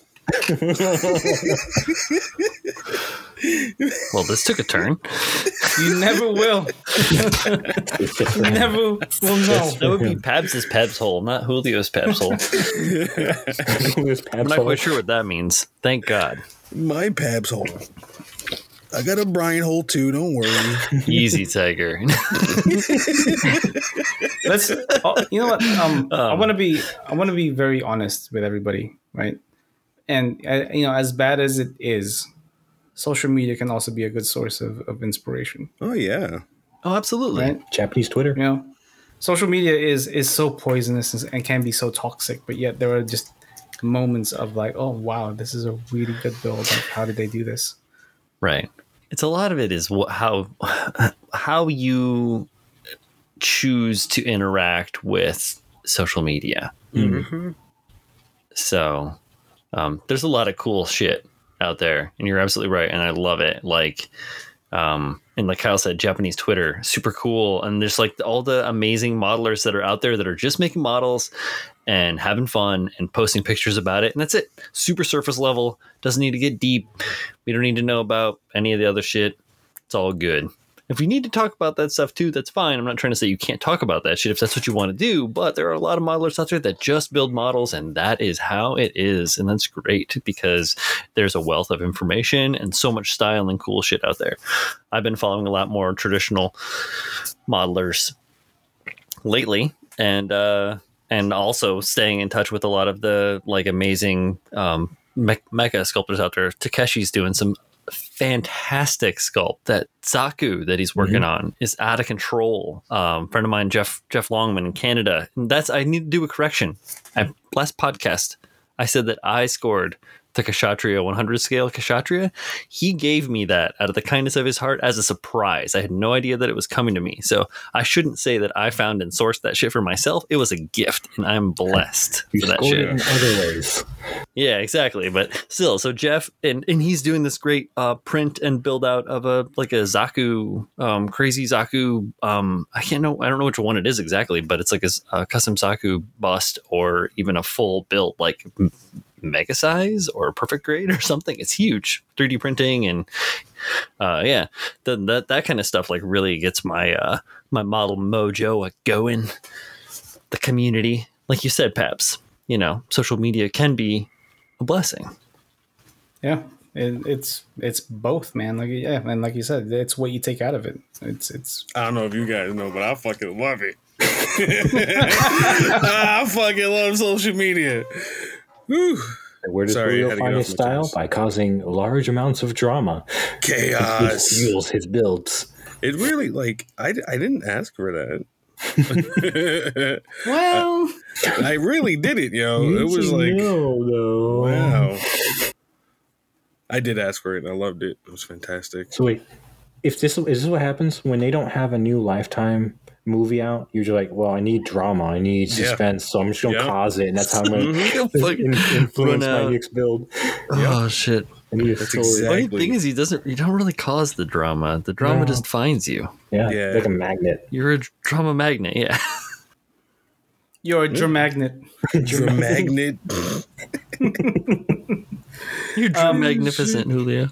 Well this took a turn. You never will. You never will know. That would be Pabs's Pabs hole, not Julio's Pabs hole. Julio's I'm not quite sure what that means. Thank God. My Pabs hole. I got a Brian hole too. Don't worry. Easy, Tiger. Let's. Oh, you know what? Um, I Um, want to be. I want to be very honest with everybody, right? And uh, you know, as bad as it is, social media can also be a good source of, of inspiration, Oh yeah. oh, absolutely. right? japanese twitter You know, social media is is so poisonous and- and can be so toxic, but yet there are just moments of like, oh wow, this is a really good build. Like, how did they do this? Right. It's a lot of it is wh- how how you choose to interact with social media. Mhm. So um, there's a lot of cool shit out there, and you're absolutely right, and I love it. Like, um, and like Kyle said, Japanese Twitter, super cool, and there's like all the amazing modelers that are out there that are just making models and having fun and posting pictures about it, and that's it. Super surface level, doesn't need to get deep. We don't need to know about any of the other shit. It's all good. If you need to talk about that stuff too, that's fine. I'm not trying to say you can't talk about that shit if that's what you want to do, but there are a lot of modelers out there that just build models, and that is how it is. And that's great because there's a wealth of information and so much style and cool shit out there. I've been following a lot more traditional modelers lately, and uh, and also staying in touch with a lot of the like amazing um, me- mecha sculptors out there. Takeshi's doing some fantastic sculpt. That Zaku that he's working on is out of control. Um, friend of mine, Jeff Jeff Longman in Canada. And that's I need to do a correction. I, last podcast, I said that I scored the Kshatriya 100 scale Kshatriya. He gave me that out of the kindness of his heart as a surprise. I had no idea that it was coming to me. So I shouldn't say that I found and sourced that shit for myself. It was a gift, and I'm blessed you for that shit. in other ways Yeah, exactly. But still, so Jeff and and he's doing this great uh, print and build out of a like a Zaku, um, crazy Zaku. Um, I can't know. I don't know which one it is exactly, but it's like a custom Zaku bust or even a full build, like mega size or perfect grade or something. It's huge, 3D printing and uh, yeah, the, that that kind of stuff like really gets my uh, my model mojo going. The community, like you said, Pabs. You know, social media can be a blessing. Yeah, it, it's it's both, man. Like yeah, and like you said, it's what you take out of it. It's it's I don't know if you guys know, but I fucking love it. I fucking love social media. Whew. And Where does Sorry, I Julio had to get find his style? chest. By causing large amounts of drama. Which Chaos. fuels his builds. It really like I, I didn't ask for that. well, I really did it, yo. It was like no, though. wow. I did ask for it. and I loved it. It was fantastic. So wait, if this is this what happens when they don't have a new Lifetime movie out? You're just like, well, I need drama, I need Yeah. suspense, so I'm just gonna Yeah. cause it, and that's how I'm gonna. In- influence my next build. Oh shit! I need a That's story. exact- Funny thing is, he doesn't. You don't really cause the drama. The drama No. just finds you. Yeah, Yeah. like a magnet. You're a drama magnet. Yeah. you're a dramagnet. The magnet. You're Um, magnificent, Julio.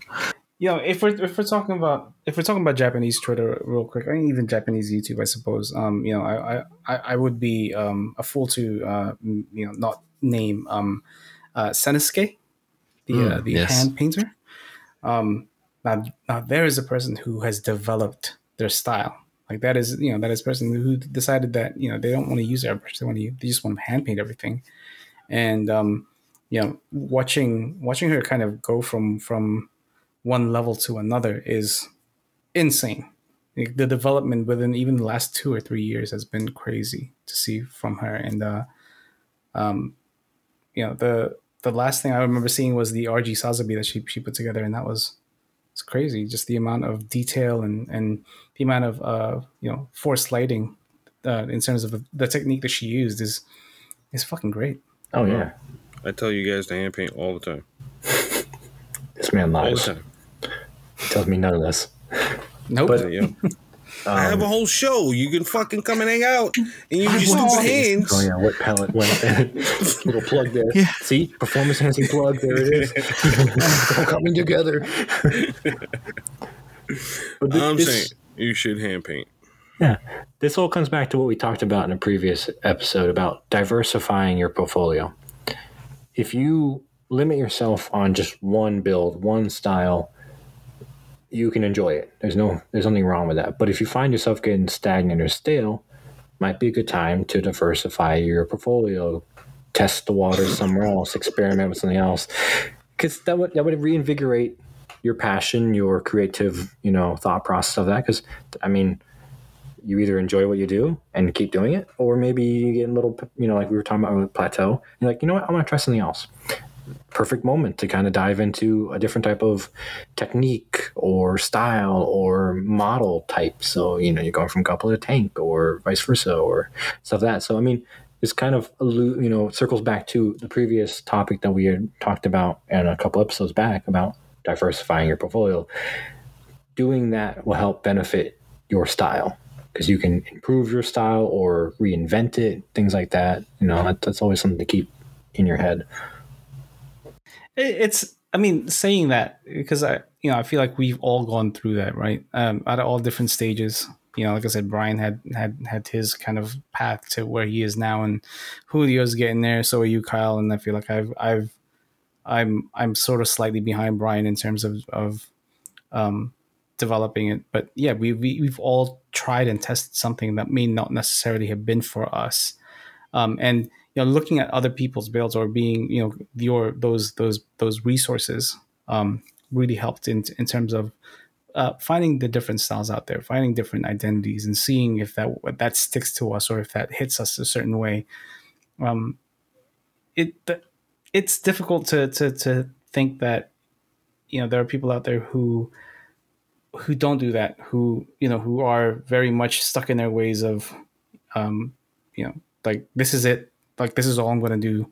You know, if we're if we're talking about if we're talking about Japanese Twitter real quick, I mean even Japanese YouTube, I suppose. Um, you know, I I, I would be um a fool to uh you know not name um uh Senesuke, the uh, Mm, the yes. hand painter. Um, now now there is a person who has developed their style. Like that is you know that is a person who decided that you know they don't want to use airbrush, they want to they just want to hand paint everything, and um you know watching watching her kind of go from from one level to another is insane. Like, the development within even the last two or three years has been crazy to see from her. And uh, um, you know, the the last thing I remember seeing was the RG Sazabi that she she put together, and that was it's crazy. Just the amount of detail and and the amount of uh, you know forced lighting uh, in terms of the technique that she used is is fucking great. Oh yeah, I tell you guys to hand paint all the time. This man lies. time. He tells me none of this. Nope. But- Yeah. I have Um, a whole show. You can fucking come and hang out and use I your want stupid hands. Oh yeah, what palette went? Little plug there. Yeah. See, performance enhancing plug. There it is. All coming together. but thi- I'm this, saying you should hand paint. yeah, this all comes back to what we talked about in a previous episode about diversifying your portfolio. If you limit yourself on just one build, one style, you can enjoy it. There's no, there's nothing wrong with that. But if you find yourself getting stagnant or stale, might be a good time to diversify your portfolio, test the waters somewhere else, experiment with something else, because that would that would reinvigorate your passion, your creative, you know, thought process of that. Because I mean, you either enjoy what you do and keep doing it, or maybe you get a little, you know, like we were talking about with plateau. You're like, you know what, I want to try something else. Perfect moment to kind of dive into a different type of technique or style or model type. So you know, you're going from Gunpla to tank or vice versa or stuff like that. So I mean, this kind of you know circles back to the previous topic that we had talked about in a couple episodes back about diversifying your portfolio. Doing that will help benefit your style because you can improve your style or reinvent it, things like that. You know, that, that's always something to keep in your head. It- it's i mean saying that because i you know i feel like we've all gone through that right? Um at all different stages. You know like i said brian had had had his kind of path to where he is now and julio's getting there so are you kyle and i feel like i've i've i'm i'm sort of slightly behind brian in terms of of um developing it. But yeah we, we we've all tried and tested something that may not necessarily have been for us. Um and you know looking at other people's builds or being you know your those those those resources um, really helped in in terms of uh, finding the different styles out there, finding different identities, and seeing if that that sticks to us or if that hits us a certain way. Um, it it's difficult to to to think that you know there are people out there who who don't do that, who you know who are very much stuck in their ways of, um, you know, like this is it, like this is all I'm going to do,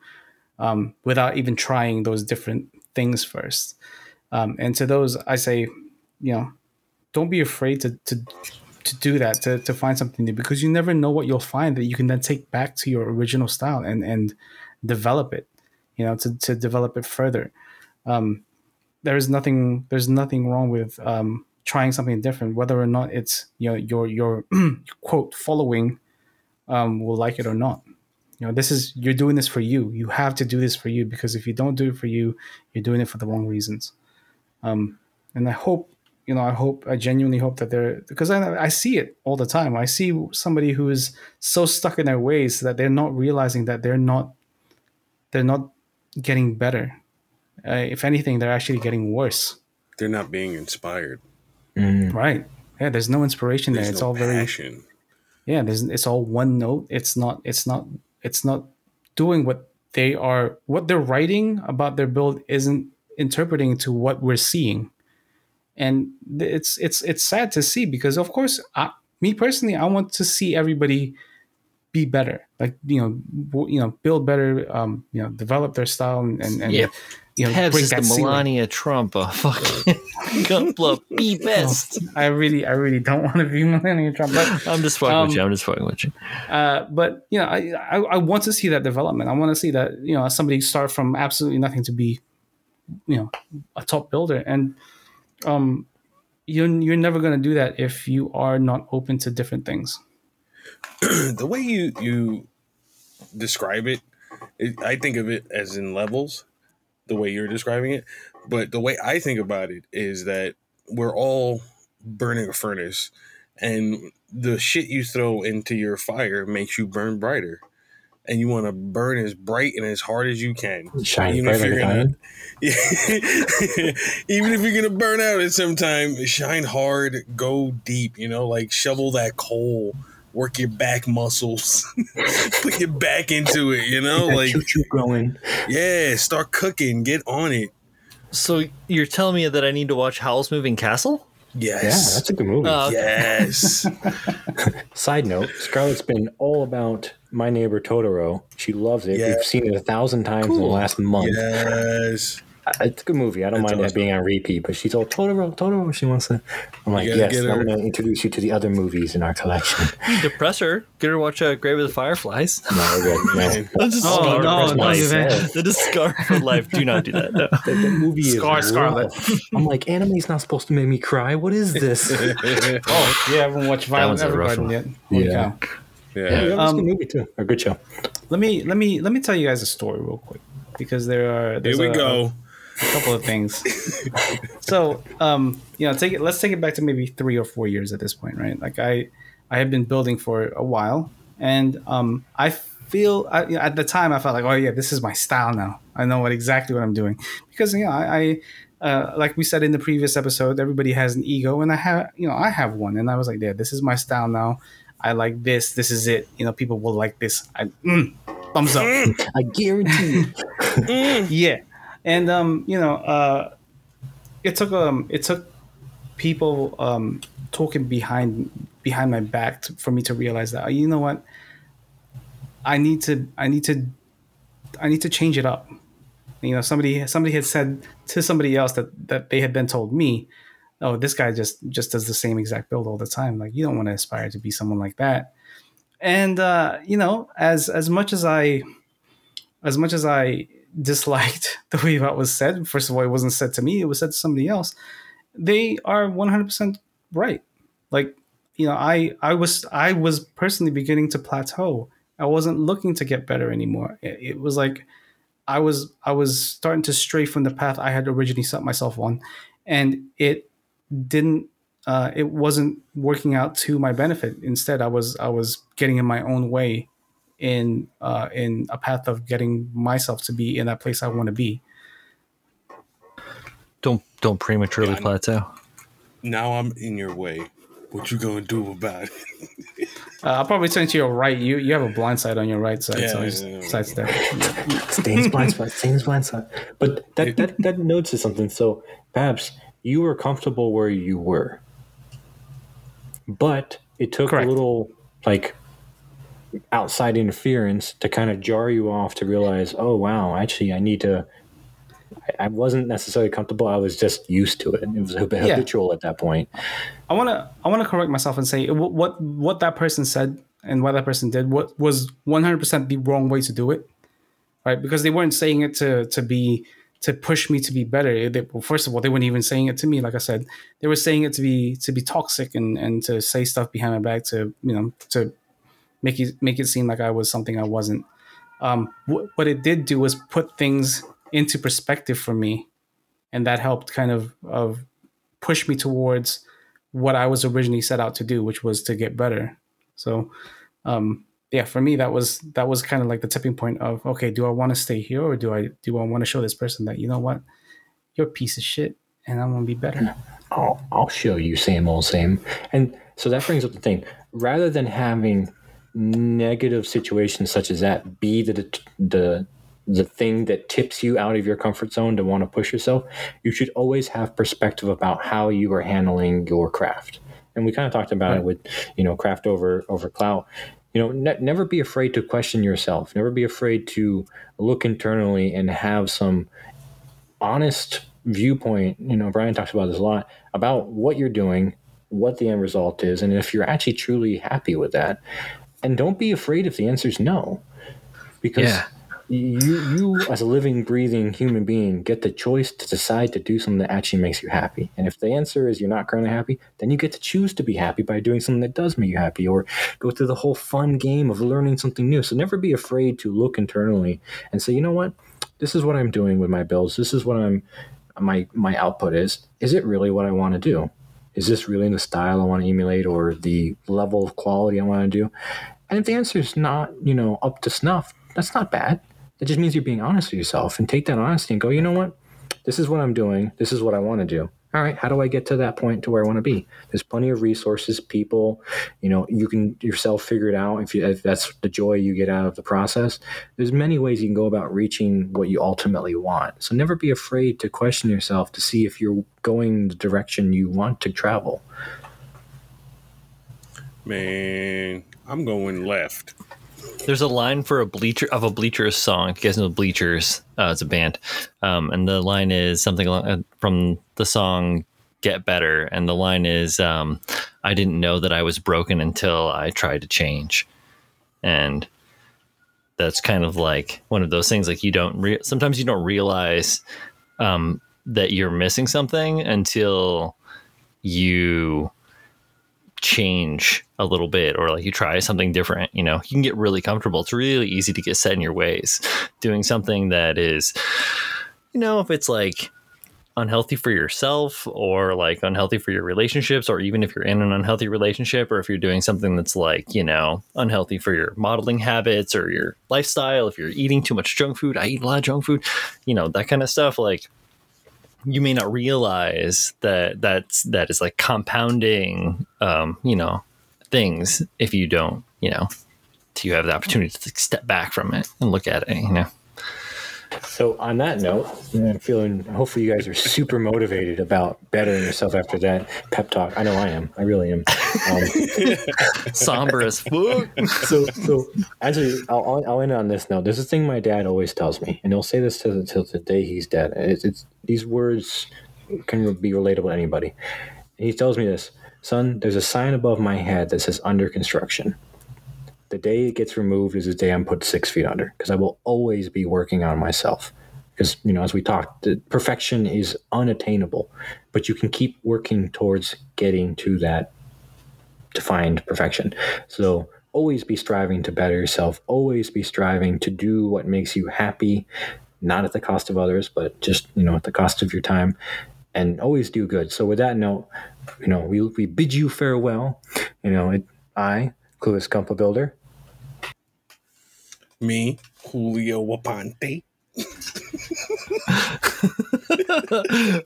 um, without even trying those different things first. Um, and to those, I say, you know, don't be afraid to to to do that to, to find something new because you never know what you'll find that you can then take back to your original style and and develop it you know to, to develop it further um, there's nothing there's nothing wrong with um, trying something different whether or not it's you know your your quote following um, will like it or not you know this is you're doing this for you you have to do this for you because if you don't do it for you you're doing it for the wrong reasons um, and I hope you know I hope I genuinely hope that they're because I I see it all the time. I see somebody who is so stuck in their ways that they're not realizing that they're not they're not getting better. Uh, if anything, they're actually getting worse. They're not being inspired. Mm. Right? Yeah. There's no inspiration there. It's no all very passion. yeah there's it's all one note it's not it's not it's not doing what they are what they're writing about their build isn't interpreting to what we're seeing and it's it's it's sad to see because of course I, me personally i want to see everybody be better like you know you know build better um you know develop their style and and, and Yeah. You know Pabs break is the that ceiling. Melania Trump of fucking Gunpla. Be best. i really i really don't want to be Melania Trump but I'm just fucking Um, with you. I'm just fucking with you. Uh, but you know, I, I I want to see that development. I want to see that you know somebody start from absolutely nothing to be, you know, a top builder, and um, you're you're never going to do that if you are not open to different things. the way you you describe it, it, I think of it as in levels. The way you're describing it, but the way I think about it is that we're all burning a furnace, and the shit you throw into your fire makes you burn brighter, and you want to burn as bright and as hard as you can. Shine Even bright if you're gonna-. Even if you're gonna burn out at some time, shine hard, go deep, you know, like shovel that coal, work your back muscles, put your back into it, you know, like choo choo going. yeah, start cooking, get on it. So you're telling me that I need to watch Howl's Moving Castle? Yes. Yeah, that's a good movie. Uh, yes. Side note: Scarlett's been all about My Neighbor Totoro. She loves it. Yeah. We've seen it a thousand times in the last month. yes. I- It's a good movie. I don't That's mind awesome. it being on repeat, but she's all Totoro, Totoro. She wants to. I'm like, yes. get I'm going to introduce you to the other movies in our collection. Depress her. Get her to watch uh, Grave of the Fireflies. No, we're good. No. That's a Oh, scar no, for no, life. That is scar for life. Do not do that. No. The, the movie is Scar Scarlet. I'm like, anime's not supposed to make me cry. What is this? yeah, Oh, you haven't watched one's Violet a rough Evergarden one. yet? Holy Yeah. cow. yeah. that was a Um, good movie too. A good show. Let me let me let me tell you guys a story real quick because there are Here we a, go. A couple of things. so, um, you know, take it. Let's take it back to maybe three or four years at this point, right? Like I, I have been building for a while, and um, I feel I, you know, at the time I felt like, oh yeah, this is my style now. I know what exactly what I'm doing because you know I. I uh, like we said in the previous episode, everybody has an ego, and I have, you know, I have one, and I was like, "Yeah, this is my style now. I like this. This is it. You know, people will like this. I, mm, thumbs up." I guarantee you. yeah and um you know uh it took um it took people um talking behind behind my back to, for me to realize that you know what? I need to i need to i need to change it up. You know somebody somebody had said to somebody else that that they had then told me oh this guy just just does the same exact build all the time. Like you don't want to aspire to be someone like that. And uh you know as as much as i as much as I disliked the way that was said, first of all, it wasn't said to me, it was said to somebody else. They are 100% right. Like, you know, I, I was, I was personally beginning to plateau. I wasn't looking to get better anymore. It, it was like, I was, I was starting to stray from the path I had originally set myself on. And it didn't, uh, it wasn't working out to my benefit. Instead, I was, I was getting in my own way in uh, in a path of getting myself to be in that place I want to be. Don't don't prematurely Yeah, plateau. Now I'm in your way. What you gonna do about it? Uh, I'll probably turn to your right. You you have a blind side on your right side, Yeah, so yeah, just yeah, yeah. sidestep. Stains blind spot. Stains blind spot. But that that that notes is something. So perhaps you were comfortable where you were, but it took Correct. a little like outside interference to kind of jar you off to realize, oh wow, actually I need to. I- wasn't necessarily comfortable. I was just used to it. It was hab- Yeah. habitual at that point. I want to I want to correct myself and say what what what that person said and what that person did what was 100% the wrong way to do it. Right? Because they weren't saying it to to be to push me to be better. They, well, first of all, they weren't even saying it to me like I said. They were saying it to be to be toxic and and to say stuff behind my back to, you know, to make it make it seem like I was something I wasn't. Um, wh- what it did do was put things into perspective for me and that helped kind of of push me towards what I was originally set out to do, which was to get better. So, um, yeah, for me that was that was kind of like the tipping point of okay, do I want to stay here or do I do I want to show this person that you know what, you're a piece of shit, and I'm gonna be better. I'll, I'll show you same old same. And so that brings up the thing. Rather than having negative situations such as that be the the the thing that tips you out of your comfort zone to want to push yourself, you should always have perspective about how you are handling your craft. And we kind of talked about right. it with, you know, craft over over clout. You know, ne- never be afraid to question yourself. Never be afraid to look internally and have some honest viewpoint. You know, Brian talks about this a lot about what you're doing, what the end result is, and if you're actually truly happy with that. And don't be afraid if the answer is no, because yeah. you you as a living breathing human being get the choice to decide to do something that actually makes you happy. And if the answer is you're not currently happy then you get to choose to be happy by doing something that does make you happy or go through the whole fun game of learning something new. So never be afraid to look internally and say you know what? This is what i'm doing with my bills. This is what i'm my my output is. Is it really what i want to do is this really the style i want to emulate or the level of quality i want to do and if the answer is not you know up to snuff that's not bad that just means you're being honest with yourself and take that honesty and go, you know what? This is what I'm doing. This is what I want to do. All right, how do I get to that point to where I want to be? There's plenty of resources, people, you know, you can yourself figure it out if, you, if that's the joy you get out of the process. There's many ways you can go about reaching what you ultimately want. So never be afraid to question yourself to see if you're going the direction you want to travel. Man, I'm going left. There's a line for a bleacher of a bleachers song. If you guys know bleachers, uh, it's a band, um, and the line is something uh, from the song "Get Better," and the line is, um, "I didn't know that I was broken until I tried to change," and that's kind of like one of those things. Like you don't re- sometimes you don't realize um, that you're missing something until you change a little bit or like you try something different you know you can get really comfortable. It's really easy to get set in your ways. Doing something that is you know if it's like unhealthy for yourself or like unhealthy for your relationships or even if you're in an unhealthy relationship or if you're doing something that's like you know unhealthy for your modeling habits or your lifestyle if you're eating too much junk food i eat a lot of junk food you know that kind of stuff like you may not realize that that's that is like compounding um, you know things if you don't you know you have the opportunity to step back from it and look at it you know so on that note, I'm feeling hopefully you guys are super motivated about bettering yourself after that pep talk. I know I am. I really am. Um, Somber as fuck. so so actually, I'll, I'll end on this note. There's a thing my dad always tells me, and he'll say this till, till the day he's dead. It's, it's these words can be relatable to anybody. And he tells me this, son. There's a sign above my head that says under construction the day it gets removed is the day I'm put six feet under because I will always be working on myself. Because, you know, as we talked, perfection is unattainable, but you can keep working towards getting to that defined perfection. So always be striving to better yourself, always be striving to do what makes you happy, not at the cost of others, but just, you know, at the cost of your time, and always do good. So, with that note, you know, we, we bid you farewell. You know, it, I, Clueless Compa Builder. Me, Julio Wapante.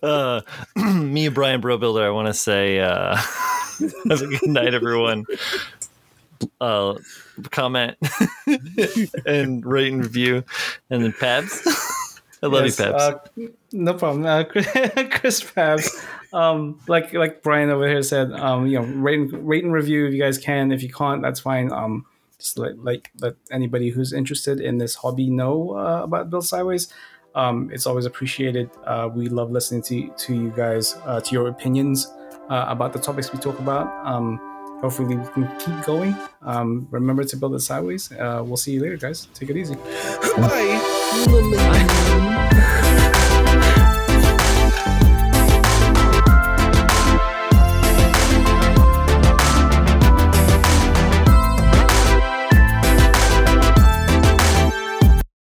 uh, me, Brian Brobuilder, I want to say, uh, have a good night, everyone. Uh, comment and rate and review, and then Pabs. I love yes, you, Pabs. Uh, no problem, uh, Chris Pabs. Um, like like Brian over here said, um, you know, rate and, rate and review if you guys can. If you can't, that's fine. Um, just let like let anybody who's interested in this hobby know uh, about Build Sideways. Um, it's always appreciated. Uh, we love listening to to you guys, uh, to your opinions uh, about the topics we talk about. Um, hopefully, we can keep going. Um, remember to build it sideways. Uh, we'll see you later, guys. Take it easy. Bye. Bye.